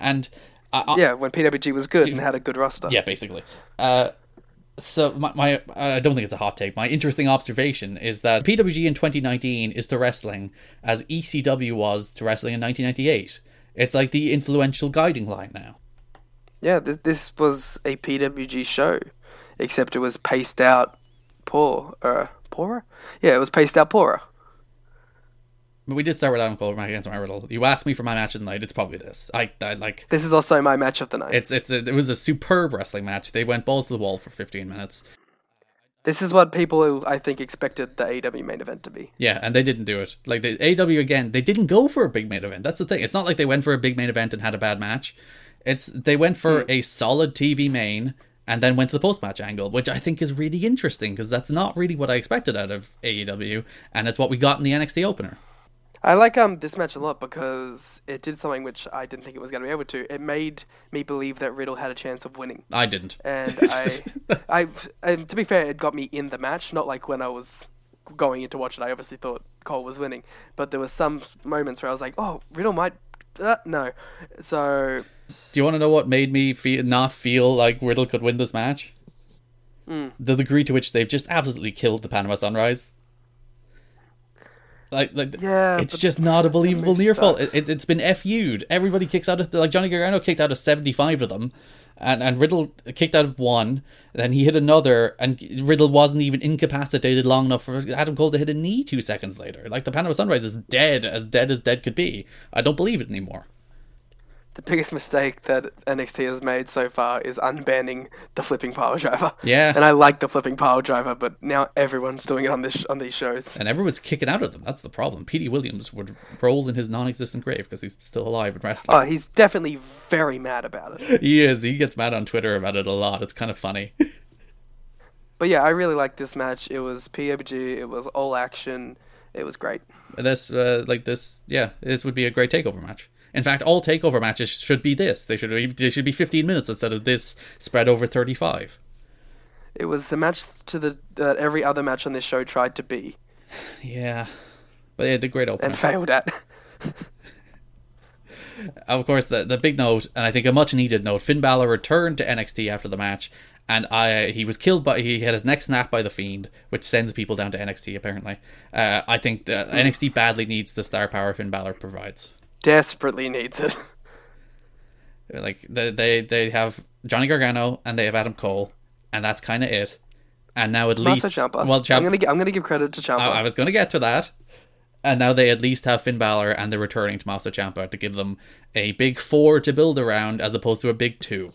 and I,
yeah, when PWG was good and had a good roster.
yeah, basically. Uh, so my, my I don't think it's a hot take. My interesting observation is that PWG in 2019 is to wrestling as ECW was to wrestling in 1998. It's like the influential guiding line now.
Yeah, this, this was a PWG show, except it was paced out poor, uh, poorer. Yeah, it was paced out poorer.
But we did start with Adam Cole My against my Riddle. You asked me for my match of the night. It's probably this. I, I like.
This is also my match of the night.
It's it's a, it was a superb wrestling match. They went balls to the wall for 15 minutes.
This is what people I think expected the AEW main event to be.
Yeah, and they didn't do it. Like the AEW again, they didn't go for a big main event. That's the thing. It's not like they went for a big main event and had a bad match. It's they went for a solid TV main and then went to the post match angle, which I think is really interesting because that's not really what I expected out of AEW, and it's what we got in the NXT opener.
I like um this match a lot because it did something which I didn't think it was going to be able to. It made me believe that Riddle had a chance of winning,
I didn't.
and I, I, and to be fair, it got me in the match. Not like when I was going in to watch it, I obviously thought Cole was winning, but there was some moments where I was like, oh, Riddle might, uh, no. So
Do you want to know what made me feel not feel like Riddle could win this match? The degree to which they've just absolutely killed the Panama Sunrise. Like, like
Yeah,
it's just not a believable near fall. It, it's been FU'd. Everybody kicks out of like Johnny Gargano kicked out of seventy five of them, and and Riddle kicked out of one. Then he hit another, and Riddle wasn't even incapacitated long enough for Adam Cole to hit a knee two seconds later. Like the Panama Sunrise is dead, as dead as dead could be. I don't believe it anymore.
The biggest mistake that NXT has made so far is unbanning the flipping power driver.
Yeah.
and I like the flipping power driver, but now everyone's doing it on this on these shows.
And everyone's kicking out of them. That's the problem. Petey Williams would roll in his non-existent grave because he's still alive and wrestling.
Oh, he's definitely very mad about it.
he is. He gets mad on Twitter about it a lot. It's kind of funny.
But yeah, I really like this match. It was PWG. It was all action. It was great.
this, uh, like this, yeah, this would be a great takeover match. In fact, all takeover matches should be this. They should be, they should be 15 minutes instead of this spread over 35.
It was the match to the that every other match on this show tried to be
Yeah, but yeah, the great opener.
and failed at.
of course, the the big note, and I think a much needed note. Finn Balor returned to NXT after the match, and I he was killed by he had his neck snapped by the Fiend, which sends people down to NXT. Apparently, uh, I think that NXT badly needs the star power Finn Balor provides.
Desperately needs it.
Like they they they have Johnny Gargano and they have Adam Cole, and that's kind of it. And now at least,
Ciampa.
well, Ciampa,
I'm gonna I'm gonna give credit to Ciampa.
I, I was going to get to that. And now they at least have Finn Balor and they're returning to Master Ciampa to give them a big four to build around as opposed to a big two.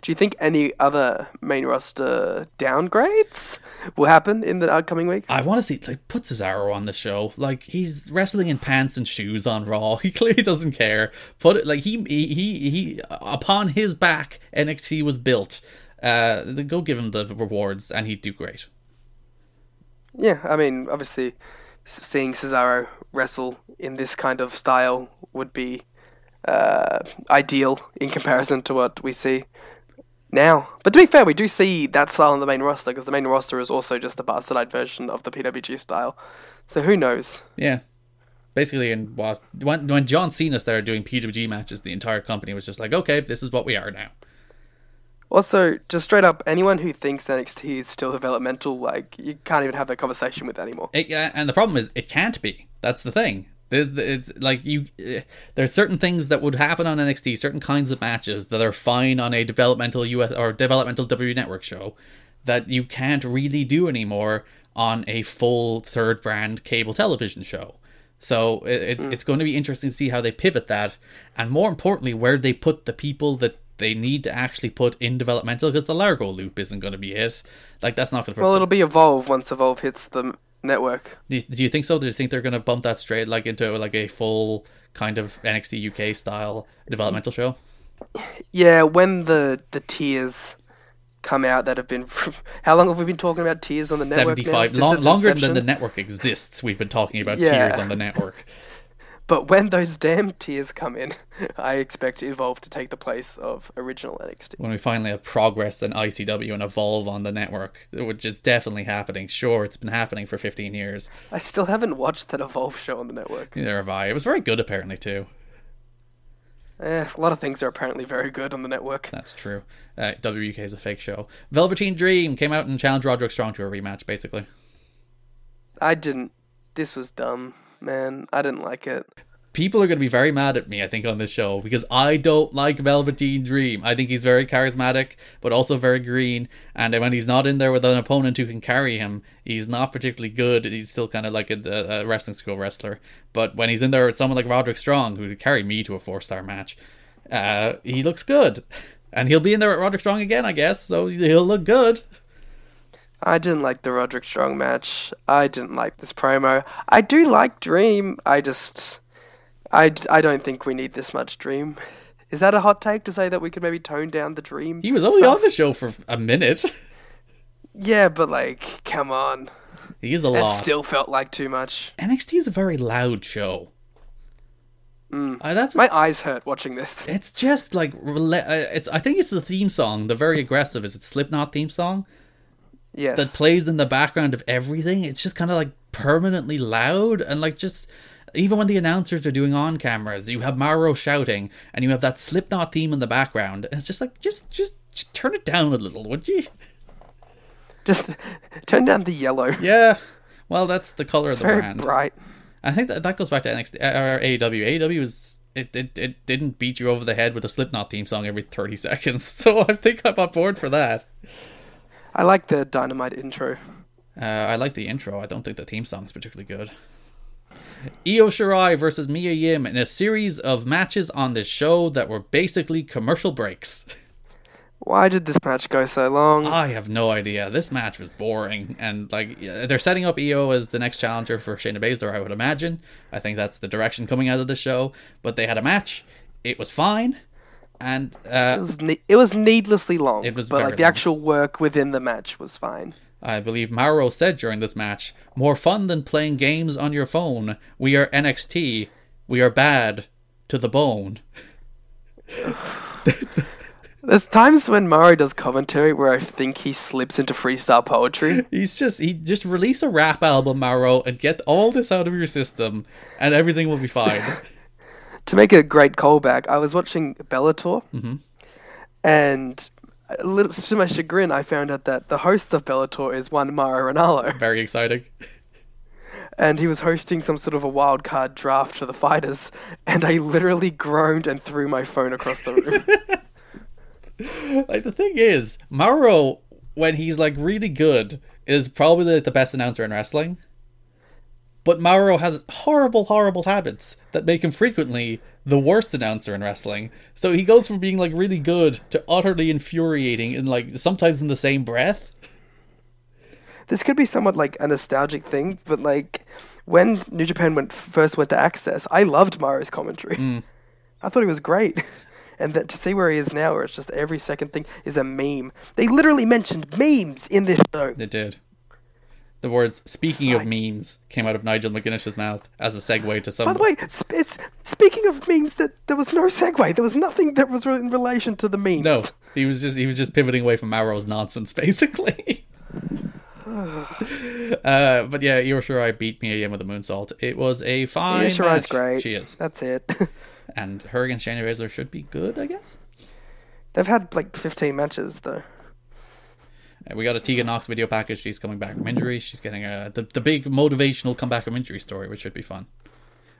Do you think any other main roster downgrades will happen in the upcoming weeks?
I want to see like put Cesaro on the show. Like he's wrestling in pants and shoes on Raw. He clearly doesn't care. Put it like he he he, he upon his back NXT was built. Uh, go give him the rewards and he'd do great.
Yeah, I mean, obviously, seeing Cesaro wrestle in this kind of style would be uh, ideal in comparison to what we see now. But to be fair, we do see that style on the main roster because the main roster is also just a bastardized version of the PWG style. So who knows?
Yeah. basically in when when John Cena started doing PWG matches, the entire company was just like, okay, this is what we are now.
Also, just straight up, anyone who thinks NXT is still developmental, like you can't even have that conversation with anymore.
It, yeah, and the problem is, it can't be. That's the thing. There's the, it's like you. eh, There's certain things that would happen on NXT, certain kinds of matches that are fine on a developmental US or developmental W Network show, that you can't really do anymore on a full third brand cable television show. So it, it's it's going to be interesting to see how they pivot that, and more importantly, where they put the people that they need to actually put in developmental, because the Largo loop isn't going to be it. Like that's not going to.
Well, it'll be Evolve once Evolve hits the network.
Do you, do you think so? Do you think they're going to bump that straight like into like a full kind of NXT UK style developmental show?
Yeah, when the the tiers come out that have been, how long have we been talking about tiers on the network?
Seventy-five, long,
its
longer than the network exists. We've been talking about
Yeah.
tiers on the network.
But when those damn tears come in, I expect Evolve to take the place of original NXT.
When we finally have progress and ICW and evolve on the network, which is definitely happening. Sure, it's been happening for fifteen years.
I still haven't watched that Evolve show on the network.
Neither have I. It was very good, apparently too.
Eh, a lot of things are apparently very good on the network.
That's true. Uh, WK is a fake show. Velveteen Dream came out and challenged Roderick Strong to a rematch, basically.
I didn't. This was dumb, man. I didn't like it.
people are going to be very mad at me, I think, on this show because I don't like Velveteen Dream. I think he's very charismatic, but also very green. And when he's not in there with an opponent who can carry him, he's not particularly good. He's still kind of like a, a wrestling school wrestler. But when he's in there with someone like Roderick Strong, who could carry me to a four star match, uh, he looks good. And he'll be in there with Roderick Strong again, I guess, so he'll look good.
I didn't like the Roderick Strong match. I didn't like this promo. I do like Dream. I just. I, I don't think we need this much Dream. Is that a hot take to say that we could maybe tone down the Dream?
He was only
stuff?
on the show for a minute.
Yeah, but like, come on.
he is a lot.
still felt like too much.
NXT is a very loud show. Uh, that's
My eyes hurt watching this.
It's just like uh, it's. I think it's the theme song, the very aggressive. Is it Slipknot theme song
Yes.
that plays in the background of everything? It's just kind of like permanently loud and like just. Even when the announcers are doing on cameras, you have Mauro shouting, and you have that Slipknot theme in the background, and it's just like, just, just, just turn it down a little, would you?
Just turn down the yellow.
Yeah. Well, that's the color of the
Very
brand.
bright.
I think that that goes back to NXT uh, or AEW. AEW is it, it it didn't beat you over the head with a Slipknot theme song every thirty seconds, so I think I'm on board for that.
I like the dynamite intro.
Uh, I like the intro. I don't think the theme song's particularly good. Io Shirai versus Mia Yim in a series of matches on this show that were basically commercial breaks.
Why did this match go so long?
I have no idea. This match was boring, and like they're setting up Io as the next challenger for Shayna Baszler. I would imagine. I think that's the direction coming out of the show. But they had a match. It was fine, and
It
uh,
was, ne- it was needlessly long.
It was
but like the
long.
actual work within the match was fine.
I believe Mauro said during this match, "More fun than playing games on your phone. We are NXT. We are bad to the bone."
There's times when Mauro does commentary where I think he slips into freestyle poetry.
He's just he just release a rap album, Mauro, and get all this out of your system, and everything will be fine.
To make a great callback, I was watching Bellator,
Mm-hmm.
and a little, to my chagrin, I found out that the host of Bellator is one Mauro Ranallo,
Very exciting.
and he was hosting some sort of a wild card draft for the fighters, and I literally groaned and threw my phone across the room.
Like the thing is, Mauro, when he's like really good, is probably like, the best announcer in wrestling. But Mauro has horrible, horrible habits that make him frequently the worst announcer in wrestling. So he goes from being like really good to utterly infuriating in like sometimes in the same breath.
this could be somewhat like a nostalgic thing, but like when New Japan went first went to Access, I loved Mauro's commentary.
Mm.
I thought he was great. And that to see where he is now, where it's just every second thing is a meme. They literally mentioned memes in this show.
They did. The words "speaking of memes" came out of Nigel McGuinness's mouth as a segue to some.
By the way, sp- it's speaking of memes. That there was no segue. There was nothing that was in relation to the memes.
no, he was just he was just pivoting away from Mauro's nonsense, basically. uh, but yeah, Io Shirai beat Mia Yim with a moonsault. It was a fine.
Yeah, Shirai's
match.
great.
She is,
That's it.
and her against Shayna Baszler should be good, I guess.
They've had like 15 matches though.
We got a Tegan Nox video package. She's coming back from injury. She's getting a the, the big motivational comeback from injury story, which should be fun.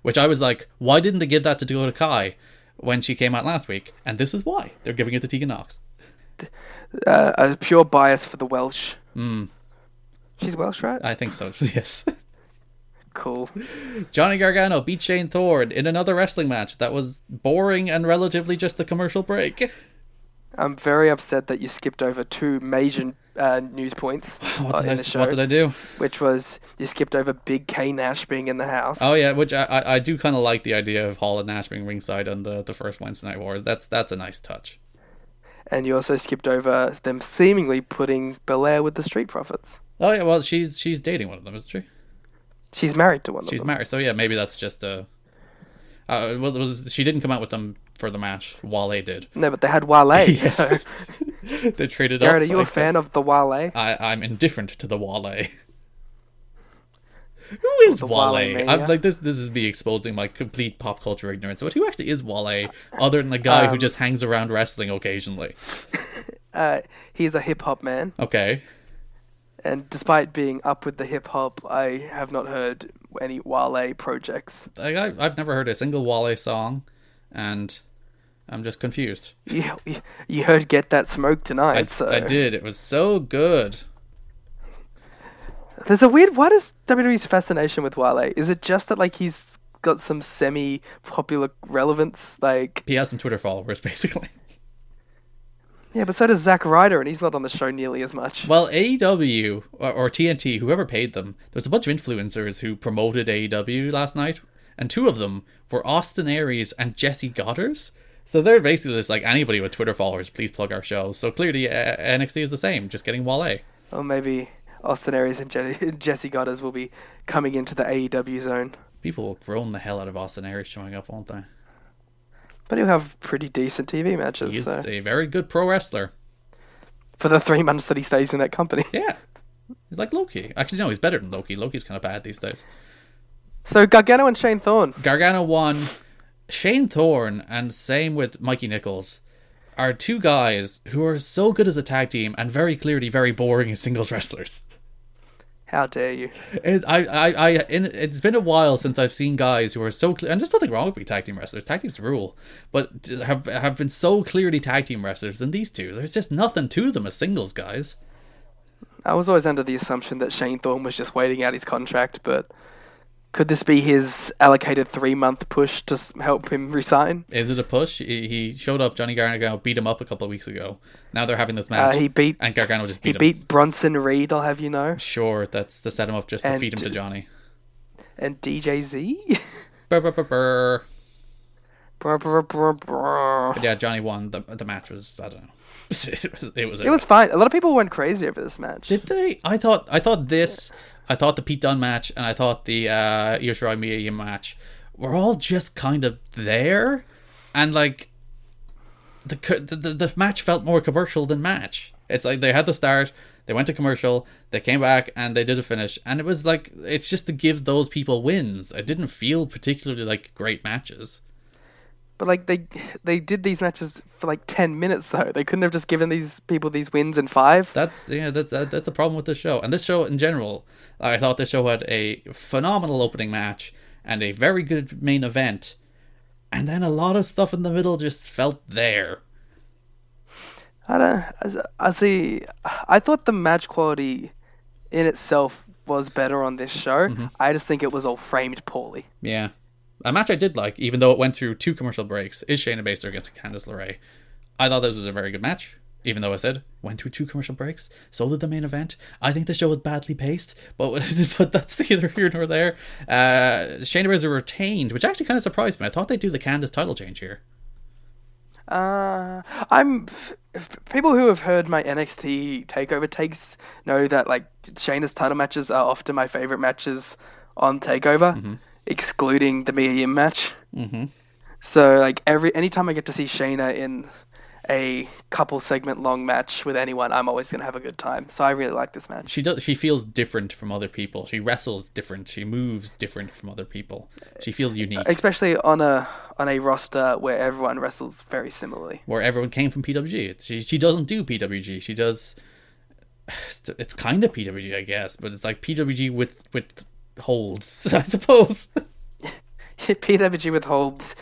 Which I was like, why didn't they give that to Dakota Kai when she came out last week? And this is why they're giving it to Tegan Nox.
Uh, a pure bias for the Welsh. She's Welsh, right?
I think so. Yes.
cool.
Johnny Gargano beat Shane Thorne in another wrestling match that was boring and relatively just the commercial break.
I'm very upset that you skipped over two major uh, news points
What
uh,
did,
in
I,
the show,
what did I do?
which was you skipped over Big K Nash being in the house.
Oh yeah, which I I, I do kind of like the idea of Hall and Nash being ringside on the, the first Wednesday Night Wars. That's that's a nice touch.
And you also skipped over them seemingly putting Belair with the Street Profits.
Oh yeah, well she's she's dating one of them, isn't she?
She's married to one
She's
of them.
She's married, so yeah, maybe that's just a. Uh, well, was she didn't come out with them for the match. Wale did.
no, but they had Wale.
Yes.
So,
they traded
Garrett, are
up.
you a fan
this.
of the Wale?
I I'm indifferent to the Wale. Who is Wale?
Wale
I'm like this. This is me exposing my complete pop culture ignorance. But who actually is Wale, other than the guy who
Um,
just hangs around wrestling occasionally?
Uh, he's a hip hop man,
Okay,
and despite being up with the hip hop, I have not heard any Wale projects.
I, I I've never heard a single Wale song, and I'm just confused.
You, you- heard "Get That Smoke"
I,
tonight, so
I did. It was so good.
There's a weird. What is WWE's fascination with Wale? Is it just that like he's got some semi-popular relevance? Like,
He has some Twitter followers, basically.
yeah, but so does Zack Ryder, and he's not on the show nearly as much.
Well, AEW or, or TNT, whoever paid them, there was a bunch of influencers who promoted AEW last night, and two of them were Austin Aries and Jesse Goddard. So they're basically just like anybody with Twitter followers, please plug our shows. So clearly, uh, NXT is the same, just getting Wale.
Or maybe Austin Aries and Je- Jesse Goddard will be coming into the AEW zone.
People will groan the hell out of Austin Aries showing up, won't they?
But he'll have pretty decent TV matches
He's
so.
a very good pro wrestler.
for the three months that he stays in that company.
Yeah. He's like Low Ki. Actually, no, he's better than Low Ki. Loki's kind of bad these days.
So Gargano and Shane Thorne.
Gargano won. Shane Thorne and same with Mikey Nicholls are two guys who are so good as a tag team and very clearly very boring as singles wrestlers.
How dare you?
It, I, I, I, in, it's been a while since I've seen guys who are so clear, and there's nothing wrong with being tag team wrestlers. Tag teams rule, but have have been so clearly tag team wrestlers than these two. There's just nothing to them as singles guys.
I was always under the assumption that Shane Thorne was just waiting out his contract, but could this be his allocated three month push to help him resign?
Is it a push? He, showed up. Johnny Gargano beat him up a couple of weeks ago. Now they're having this match.
Uh, he beat
and Gargano just
he
beat him.
He beat Bronson Reed. I'll have you know,
Sure, that's to set him up just to
And-
feed him to Johnny.
and DJZ.
Brr, brr, brr, brr.
Brr, brr, brr, brr.
But yeah, Johnny won. The the match was I don't know. it was it was.
It was fine. A lot of people went crazy over this match.
Did they? I thought I thought this. I thought the Pete Dunne match and I thought the uh, Io Shirai match were all just kind of there, and like the the the match felt more commercial than match. It's like they had the start, they went to commercial, they came back and they did a finish, and it was like it's just to give those people wins. It didn't feel particularly like great matches.
But like they they did these matches for like ten minutes though. They couldn't have just given these people these wins in five.
That's yeah, that's uh, that's a problem with this show. And this show in general, I thought this show had a phenomenal opening match and a very good main event, and then a lot of stuff in the middle just felt there.
I don't. I- I see. I thought the match quality in itself was better on this show.
Mm-hmm.
I just think it was all framed poorly.
Yeah, a match I did like, even though it went through two commercial breaks, is Shayna Baszler against Candice LeRae. I thought this was a very good match, even though I said went through two commercial breaks. So did the main event. I think the show was badly paced, but but that's neither here nor there. Uh, Shayna Baszler retained, which actually kind of surprised me. I thought they'd do the Candice title change here.
Uh, I'm. f- f- People who have heard my NXT takeover takes know that like Shayna's title matches are often my favorite matches on Takeover,
Mm-hmm.
Excluding the Mia Yim match. Mm-hmm. So like every anytime I get to see Shayna in a couple segment long match with anyone, I'm always going to have a good time. So I really like this match.
She does. She feels different from other people. She wrestles different. She moves different from other people. She feels unique.
Especially on a on a roster where everyone wrestles very similarly.
Where everyone came from PWG. It's, she she doesn't do PWG. She does. It's kind of PWG, I guess, but it's like PWG with with holds, I suppose.
PWG with holds.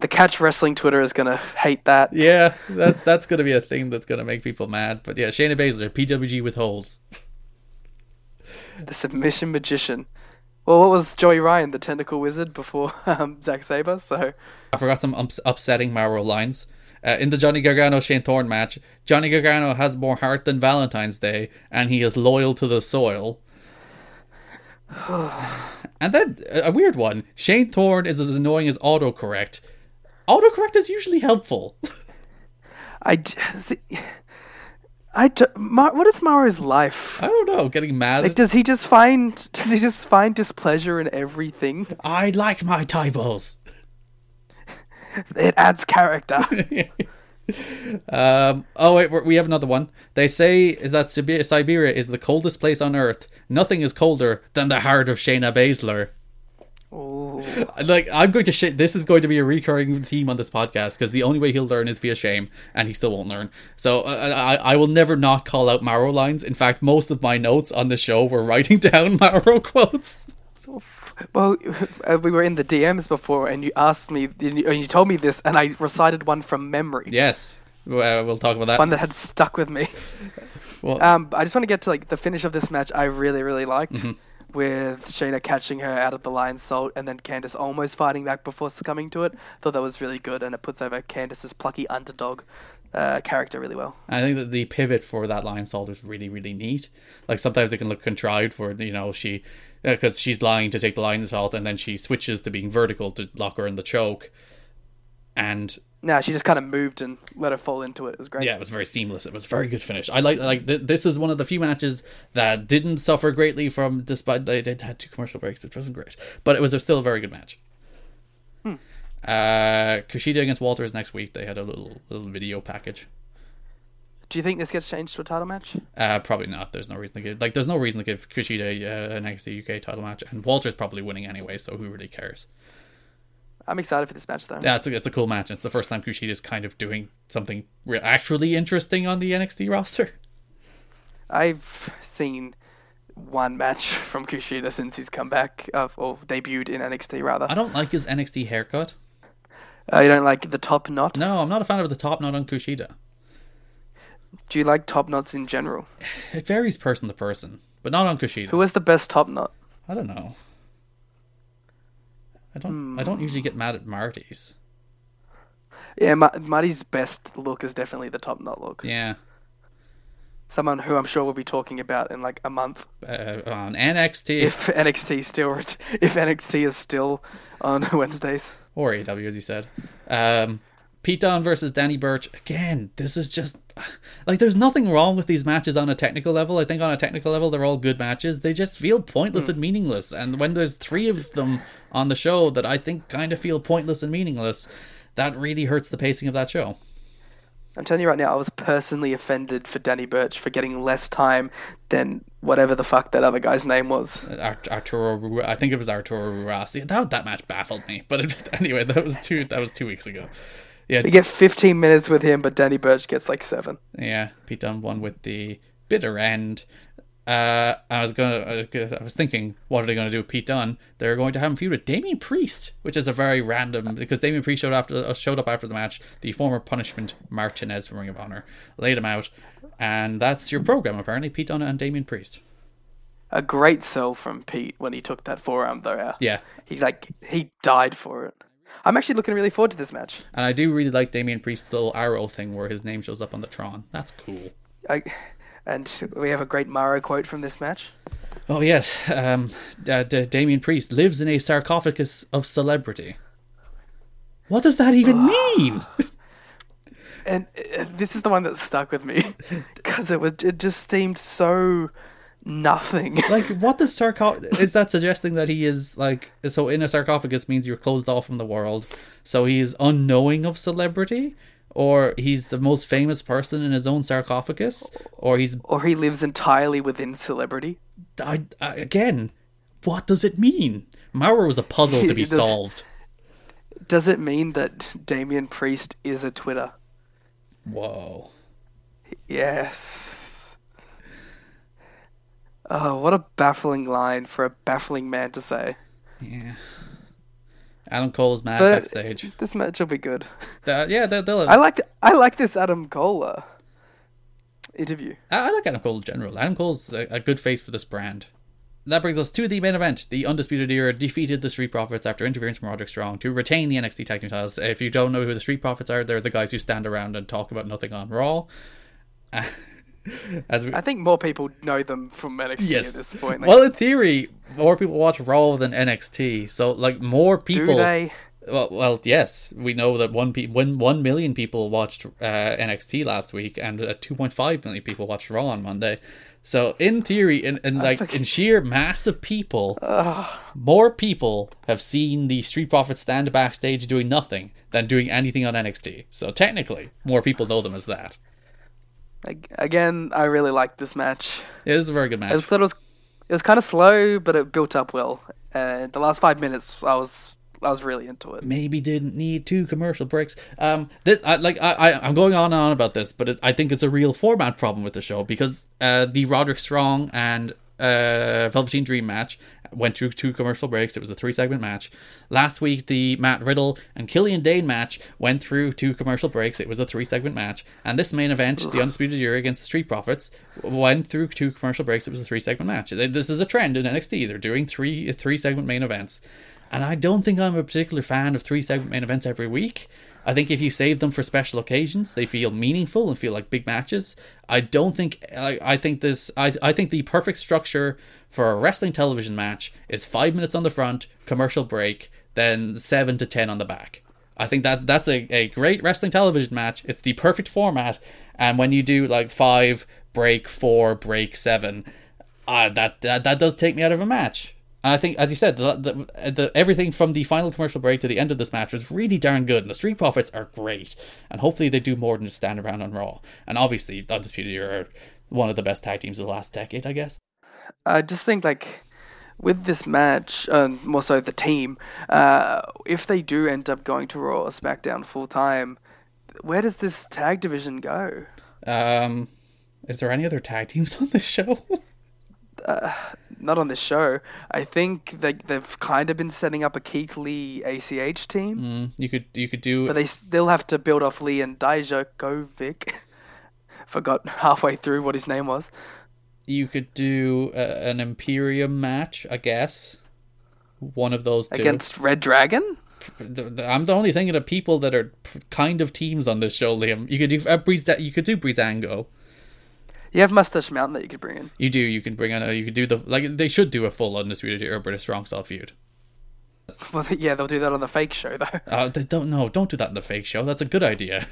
The catch wrestling Twitter is gonna hate that.
yeah, that's that's gonna be a thing that's gonna make people mad. But yeah, Shayna Baszler, PWG with holds.
The submission magician. Well, what was Joey Ryan, the tentacle wizard, before um, Zack Sabre? So
I forgot some ups- upsetting Mauro lines. Uh, in the Johnny Gargano Shane Thorne match, Johnny Gargano has more heart than Valentine's Day, and he is loyal to the soil. and then a weird one: Shane Thorne is as annoying as autocorrect. Autocorrect is usually helpful.
I, see, I Mar- what is Mauro's life?
I don't know, getting mad.
Like, does he just find does he just find displeasure in everything?
I like my typos.
It adds character.
Um, oh wait, we're- have another one. They say is that Siberia, Siberia is the coldest place on Earth. Nothing is colder than the heart of Shayna Baszler.
Ooh.
Like I'm going to sh- this is going to be a recurring theme on this podcast because the only way he'll learn is via shame, and he still won't learn. So uh, I I will never not call out Mauro lines. In fact, most of my notes on the show were writing down Mauro quotes.
Well, uh, we were in the DMs before, and you asked me, and you, told me this, and I recited one from memory.
Yes, uh, we'll talk about that.
One that had stuck with me.
Well-
um, I just want to get to like the finish of this match. I really, really liked
Mm-hmm.
with Shayna catching her out of the Lionsault, and then Candice almost fighting back before succumbing to it. Thought that was really good, and it puts over Candice's plucky underdog uh, character really well.
I think that the pivot for that Lionsault is really, really neat. Like sometimes it can look contrived, where you know she, because she's lying to take the Lionsault, and then she switches to being vertical to lock her in the choke, and
Now she just kind of moved and let her fall into it. It was great.
yeah, it was very seamless. It was a very good finish. I like like th- this is one of the few matches that didn't suffer greatly from despite they did had two commercial breaks, which wasn't great, but it was a, still a very good match. Uh, Kushida against Walters next week. They had a little little video package.
Do you think this gets changed to a title match?
Uh, probably not. There's no reason to give like there's no reason to give Kushida uh, an NXT UK title match, and Walter's probably winning anyway, so who really cares?
I'm excited for this match though.
Yeah, it's a, it's a cool match. It's the first time Kushida's kind of doing something re- actually interesting on the NXT roster.
I've seen one match from Kushida since he's come back, uh, or debuted in NXT rather.
I don't like his NXT haircut.
Uh, you don't like the top knot?
No, I'm not a fan of the top knot on Kushida.
Do you like top knots in general?
It varies person to person, but not on Kushida.
Who was the best top knot?
I don't know. I don't. I don't usually get mad at Marty's.
Yeah, Ma- Marty's best look is definitely the top knot look.
Yeah,
Someone who I'm sure we'll be talking about in like a month
uh, on NXT
if NXT still if NXT is still on Wednesdays.
Or AEW, as you said. Um, Pete Dunne versus Danny Burch. Again, this is just like there's nothing wrong with these matches on a technical level. I think on a technical level they're all good matches. They just feel pointless and meaningless. And when there's three of them on the show that I think kind of feel pointless and meaningless, that really hurts the pacing of that show.
I'm telling you right now, I was personally offended for Danny Burch for getting less time than whatever the fuck that other guy's name was.
Art- Arturo, I think it was Arturo Ruas. Yeah, that that match baffled me. But it, anyway, that was two. That was two weeks ago. Yeah,
You get 15 minutes with him, but Danny Burch gets like seven.
yeah. Pete Dunne won with the bitter end. Uh, I was gonna. I was thinking, what are they gonna do with Pete Dunne? They're going to have him feud with Damien Priest, which is a very random because Damien Priest showed after uh, showed up after the match. The former Punishment Martinez from Ring of Honor laid him out, and that's your program apparently. Pete Dunne and Damien Priest.
A great sell from Pete when he took that forearm though out.
Yeah,
He like he died for it. I'm actually looking really forward to this match.
and I do really like Damien Priest's little arrow thing where his name shows up on the Tron. That's cool.
I, and we have a great Mauro quote from this match.
Oh yes, um, D- D- Damien Priest lives in a sarcophagus of celebrity. What does that even mean?
And uh, this is the one that stuck with me because it was it just seemed so nothing.
like, what does sarcophagus? Is that suggesting that he is like so in a sarcophagus means you're closed off from the world, so he's unknowing of celebrity, or he's the most famous person in his own sarcophagus, or he's
Or he lives entirely within celebrity.
I, I, again. What does it mean? Mauro was a puzzle to be
does-
solved.
Does it mean that Damien Priest is a Twitter?
Whoa.
Yes. Oh, what a baffling line for a baffling man to say.
Yeah. Adam Cole is mad
But
backstage.
this match will be good.
Yeah, they'll, they'll,
I like I like this Adam Cole uh, interview.
I I like Adam Cole in general. Adam Cole's a, a good face for this brand. That brings us to the main event. The Undisputed Era defeated the Street Profits after interference from Roderick Strong to retain the NXT Tag Team titles. If you don't know who the Street Profits are, they're the guys who stand around and talk about nothing on Raw. As we,
I think more people know them from NXT
yes.
at this point. Like,
well, in theory, more people watch Raw than NXT. So, like, more people.
do they?
Well, well, yes, we know that one pe- when one million people watched uh, NXT last week, and uh, two point five million people watched Raw on Monday. So, in theory, in, in like in sheer mass of people, more people have seen the Street Profits stand backstage doing nothing than doing anything on NXT. So, technically, more people know them as that.
Ag- Again, I really liked this match.
It is a very good
I
match.
thought it was it was kind of slow, but it built up well. And the last five minutes, I was I was really into it.
maybe didn't need two commercial breaks. Um, this, I, like I, I, I'm going on and on about this, but it, I think it's a real format problem with the show because uh, the Roderick Strong and uh, Velveteen Dream match went through two commercial breaks. It was a three segment match. Last week, the Matt Riddle and Killian Dane match went through two commercial breaks. It was a three segment match. And this main event, the Undisputed Era against the Street Profits, went through two commercial breaks. It was a three segment match. This is a trend in NXT. They're doing three three segment main events. And I don't think I'm a particular fan of three segment main events every week. I think if you save them for special occasions, they feel meaningful and feel like big matches. I don't think I, I think this I, I think the perfect structure for a wrestling television match is five minutes on the front, commercial break, then seven to ten on the back. I think that that's a, a great wrestling television match. It's the perfect format. And when you do like five, break four, break seven, uh, that, that that does take me out of a match. And I think, as you said, the, the, the everything from the final commercial break to the end of this match was really darn good, and the Street Profits are great. And hopefully, they do more than just stand around on Raw. And obviously, Undisputed Era are one of the best tag teams of the last decade, I guess.
I just think like with this match, uh, more so the team, uh, if they do end up going to Raw or SmackDown full time, where does this tag division go?
Um, is there any other tag teams on this show?
Not on this show. I think they they've kind of been setting up a Keith Lee ACH team,
Mm, you could you could do
but they still have to build off Lee and Dijakovic. Forgot halfway through what his name was.
you could do uh, an Imperium match, I guess. One of those two.
Against Red Dragon?
I'm the only thinking of people that are kind of teams on this show, Liam. You could do uh, Breeze, you could do Breezango.
You have Mustache Mountain that you could bring in.
You do. You can bring on. A, you could do the like. They should do a full undisputed era British strong style feud.
Well, yeah, they'll do that on the fake show though.
Uh, they don't know. Don't do that in the fake show. That's a good idea.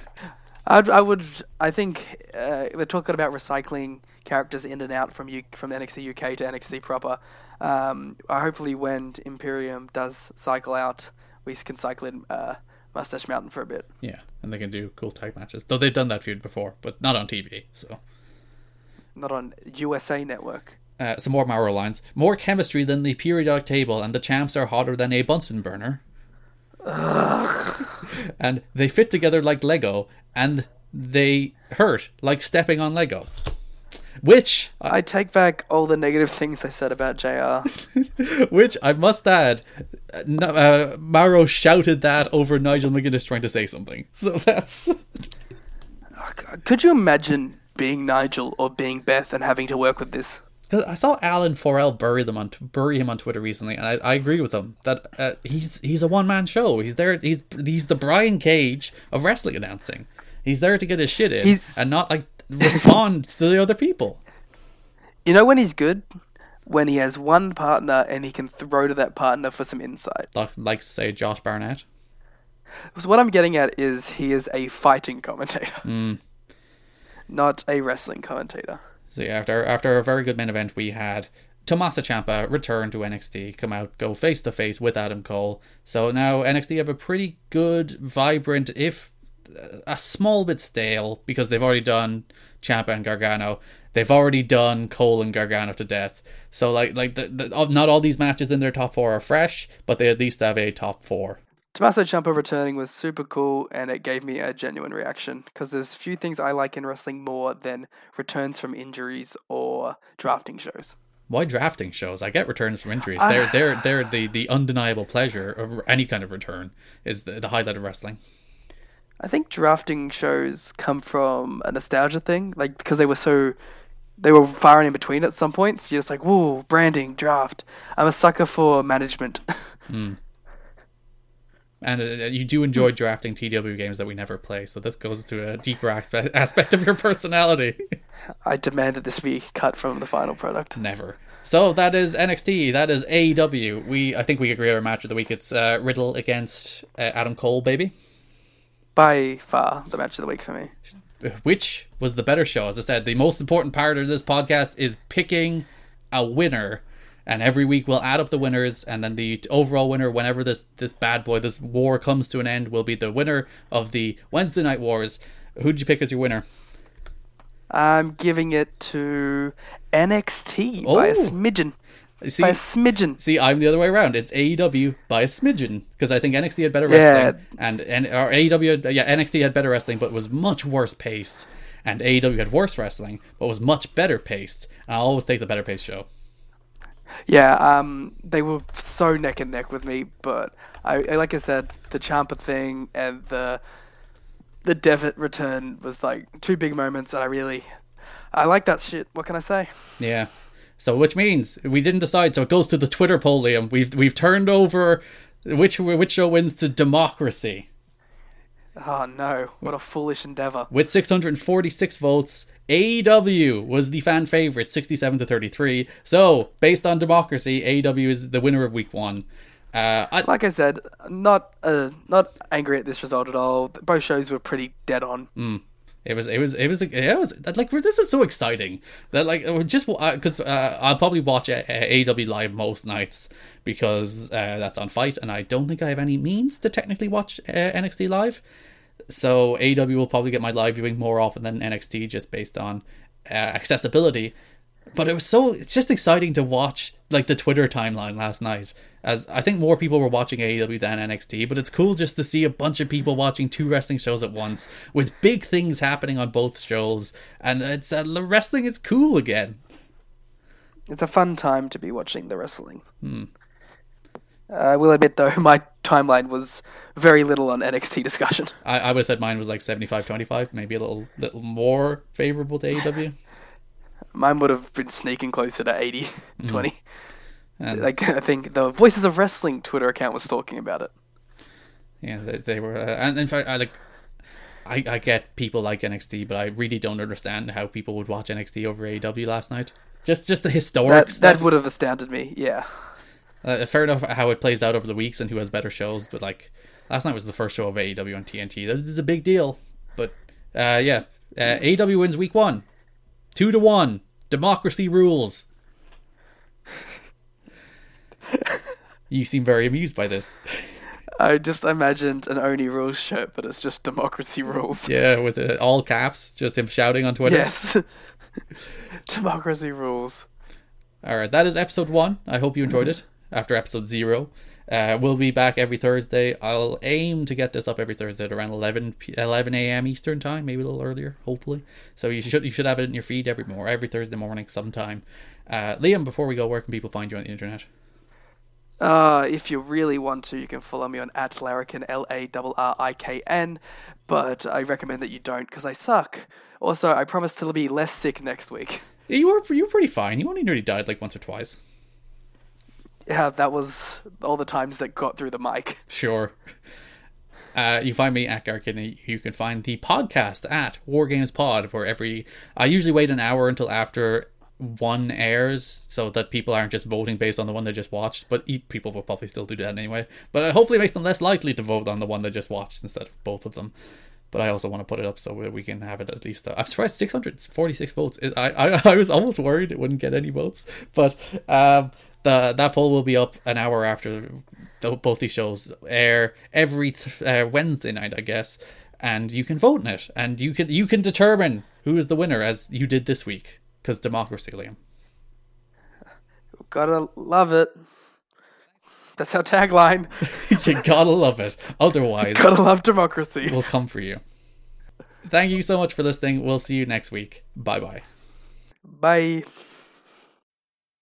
I'd, I would. I think uh, they're talking about recycling characters in and out from U, from NXT UK to NXT proper. Um, hopefully, when Imperium does cycle out, we can cycle in uh, Mustache Mountain for a bit.
Yeah, and they can do cool tag matches. Though they've done that feud before, but not on TV. So
Not on USA Network.
uh, some more Mauro lines. More chemistry than the periodic table, and the champs are hotter than a Bunsen burner. Ugh. and they fit together like Lego, and they hurt like stepping on Lego. Which,
I take back all the negative things I said about JR.
which I must add, uh, uh, Mauro shouted that over Nigel McGuinness trying to say something. So that's
Could you imagine being Nigel or being Beth and having to work with this?
Because I saw Alan Forel bury them on bury him on Twitter recently, and I, I agree with him that uh, he's he's a one man show. He's there. He's he's the Brian Cage of wrestling announcing. He's there to get his shit in
He's-
and not like respond to the other people.
You know when he's good? When he has one partner and he can throw to that partner for some insight.
Like likes to say Josh Barnett.
So what I'm getting at is he is a fighting commentator, not a wrestling commentator.
So yeah, after after a very good main event, we had Tommaso Ciampa return to NXT, come out, go face to face with Adam Cole. So now NXT have a pretty good, vibrant, if uh, a small bit stale because they've already done Ciampa and Gargano. They've already done Cole and Gargano to death. So like like the, the, not all these matches in their top four are fresh, but they at least have a top four.
Tommaso Ciampa returning was super cool, and it gave me a genuine reaction because there's few things I like in wrestling more than returns from injuries or drafting shows.
Why drafting shows? I get returns from injuries. They're they're they're the, the undeniable pleasure of any kind of return is the, the highlight of wrestling.
I think drafting shows come from a nostalgia thing, like because they were so they were firing in between at some points. You're just like, whoa, branding, draft. I'm a sucker for management. Hmm.
And uh, you do enjoy drafting TW games that we never play, so this goes to a deeper aspect aspect of your personality.
I demand that this be cut from the final product.
Never. So that is NXT. That is AEW. We I think we agree on our match of the week. It's uh, Riddle against uh, Adam Cole, baby.
By far the match of the week for me.
Which was the better show? As I said, the most important part of this podcast is picking a winner, and every week we'll add up the winners, and then the overall winner, whenever this this bad boy, this war comes to an end, will be the winner of the Wednesday Night Wars. Who'd you pick as your winner?
I'm giving it to NXT by a
Oh.
smidgen.
See,
By a smidgen.
See, I'm the other way around. It's AEW by a smidgen because I think NXT had better
Yeah.
wrestling, and and or AEW, yeah, NXT had better wrestling, but was much worse paced, and AEW had worse wrestling, but was much better paced. And I'll always take the better paced show.
Yeah, um, they were so neck and neck with me, but I, I like I said, the Ciampa thing and the the Devitt return was like two big moments, and I really, I like that shit. What can I say?
Yeah. So which means we didn't decide. So it goes to the Twitter poll, Liam. We've we've turned over which which show wins to democracy
Oh no, what a foolish endeavor.
with 646 votes. AEW was the fan favorite, 67 to 33. So based on democracy, AEW is the winner of week one. Uh, I,
Like I said, not uh, not angry at this result at all. Both shows were pretty dead on.
It was, it was, it was, it was like this is so exciting that like uh, just because uh, I'll probably watch uh, AEW live most nights because uh, that's on FITE, and I don't think I have any means to technically watch uh, NXT live. So AEW will probably get my live viewing more often than NXT just based on uh, accessibility. But it was so it's just exciting to watch like the Twitter timeline last night. As I think more people were watching AEW than NXT, but it's cool just to see a bunch of people watching two wrestling shows at once with big things happening on both shows, and it's uh, the wrestling is cool again.
It's a fun time to be watching the wrestling. Uh, I will admit though, my timeline was very little on NXT discussion.
I, I would have said mine was like 75-25, maybe a little little more favorable to AEW.
Mine would have been sneaking closer to 80 20.
And
Like I think the Voices of Wrestling Twitter account was talking about it.
Yeah, they, they were, uh, and in fact, I like, I, I get people like NXT, but I really don't understand how people would watch NXT over AEW last night. Just, just the historic
That
stuff.
that would have astounded me. Yeah.
Uh, fair enough how it plays out over the weeks and who has better shows, but like last night was the first show of AEW on TNT. This is a big deal. But uh, yeah, uh, AEW wins week one, two to one. Democracy rules. you seem very amused by this.
I just imagined an Oni rules shirt, but it's just democracy rules.
Yeah, with uh, all caps, just him shouting on Twitter.
Yes. democracy rules.
All right, that is episode one. I hope you enjoyed it. After episode zero, uh, we'll be back every Thursday. I'll aim to get this up every Thursday at around 11, 11 a.m. Eastern time, maybe a little earlier, hopefully. So you should you should have it in your feed every more every Thursday morning sometime. Uh, Liam, before we go, where can people find you on the internet?
Uh, if you really want to, you can follow me on at Larrikin, L A R R I K N, but I recommend that you don't because I suck. Also, I promise to be less sick next week.
You were you were pretty fine. You only nearly died like once or twice.
Yeah, that was all the times that got through the mic.
Sure. Uh, you find me at Garkin. You can find the podcast at War Games Pod, where every I usually wait an hour until after one airs, so that people aren't just voting based on the one they just watched. But people will probably still do that anyway. But it hopefully makes them less likely to vote on the one they just watched instead of both of them. But I also want to put it up so we can have it at least. Uh, I'm surprised 646 votes. I, I I was almost worried it wouldn't get any votes, but um, the that poll will be up an hour after the, both these shows air every th- uh, Wednesday night, I guess. and you can vote in it, and you can you can determine who is the winner as you did this week because democracy, Liam.
Gotta love it. That's our tagline.
you gotta love it. Otherwise,
Gotta love democracy.
we'll come for you. Thank you so much for listening. We'll see you next week. Bye bye.
Bye.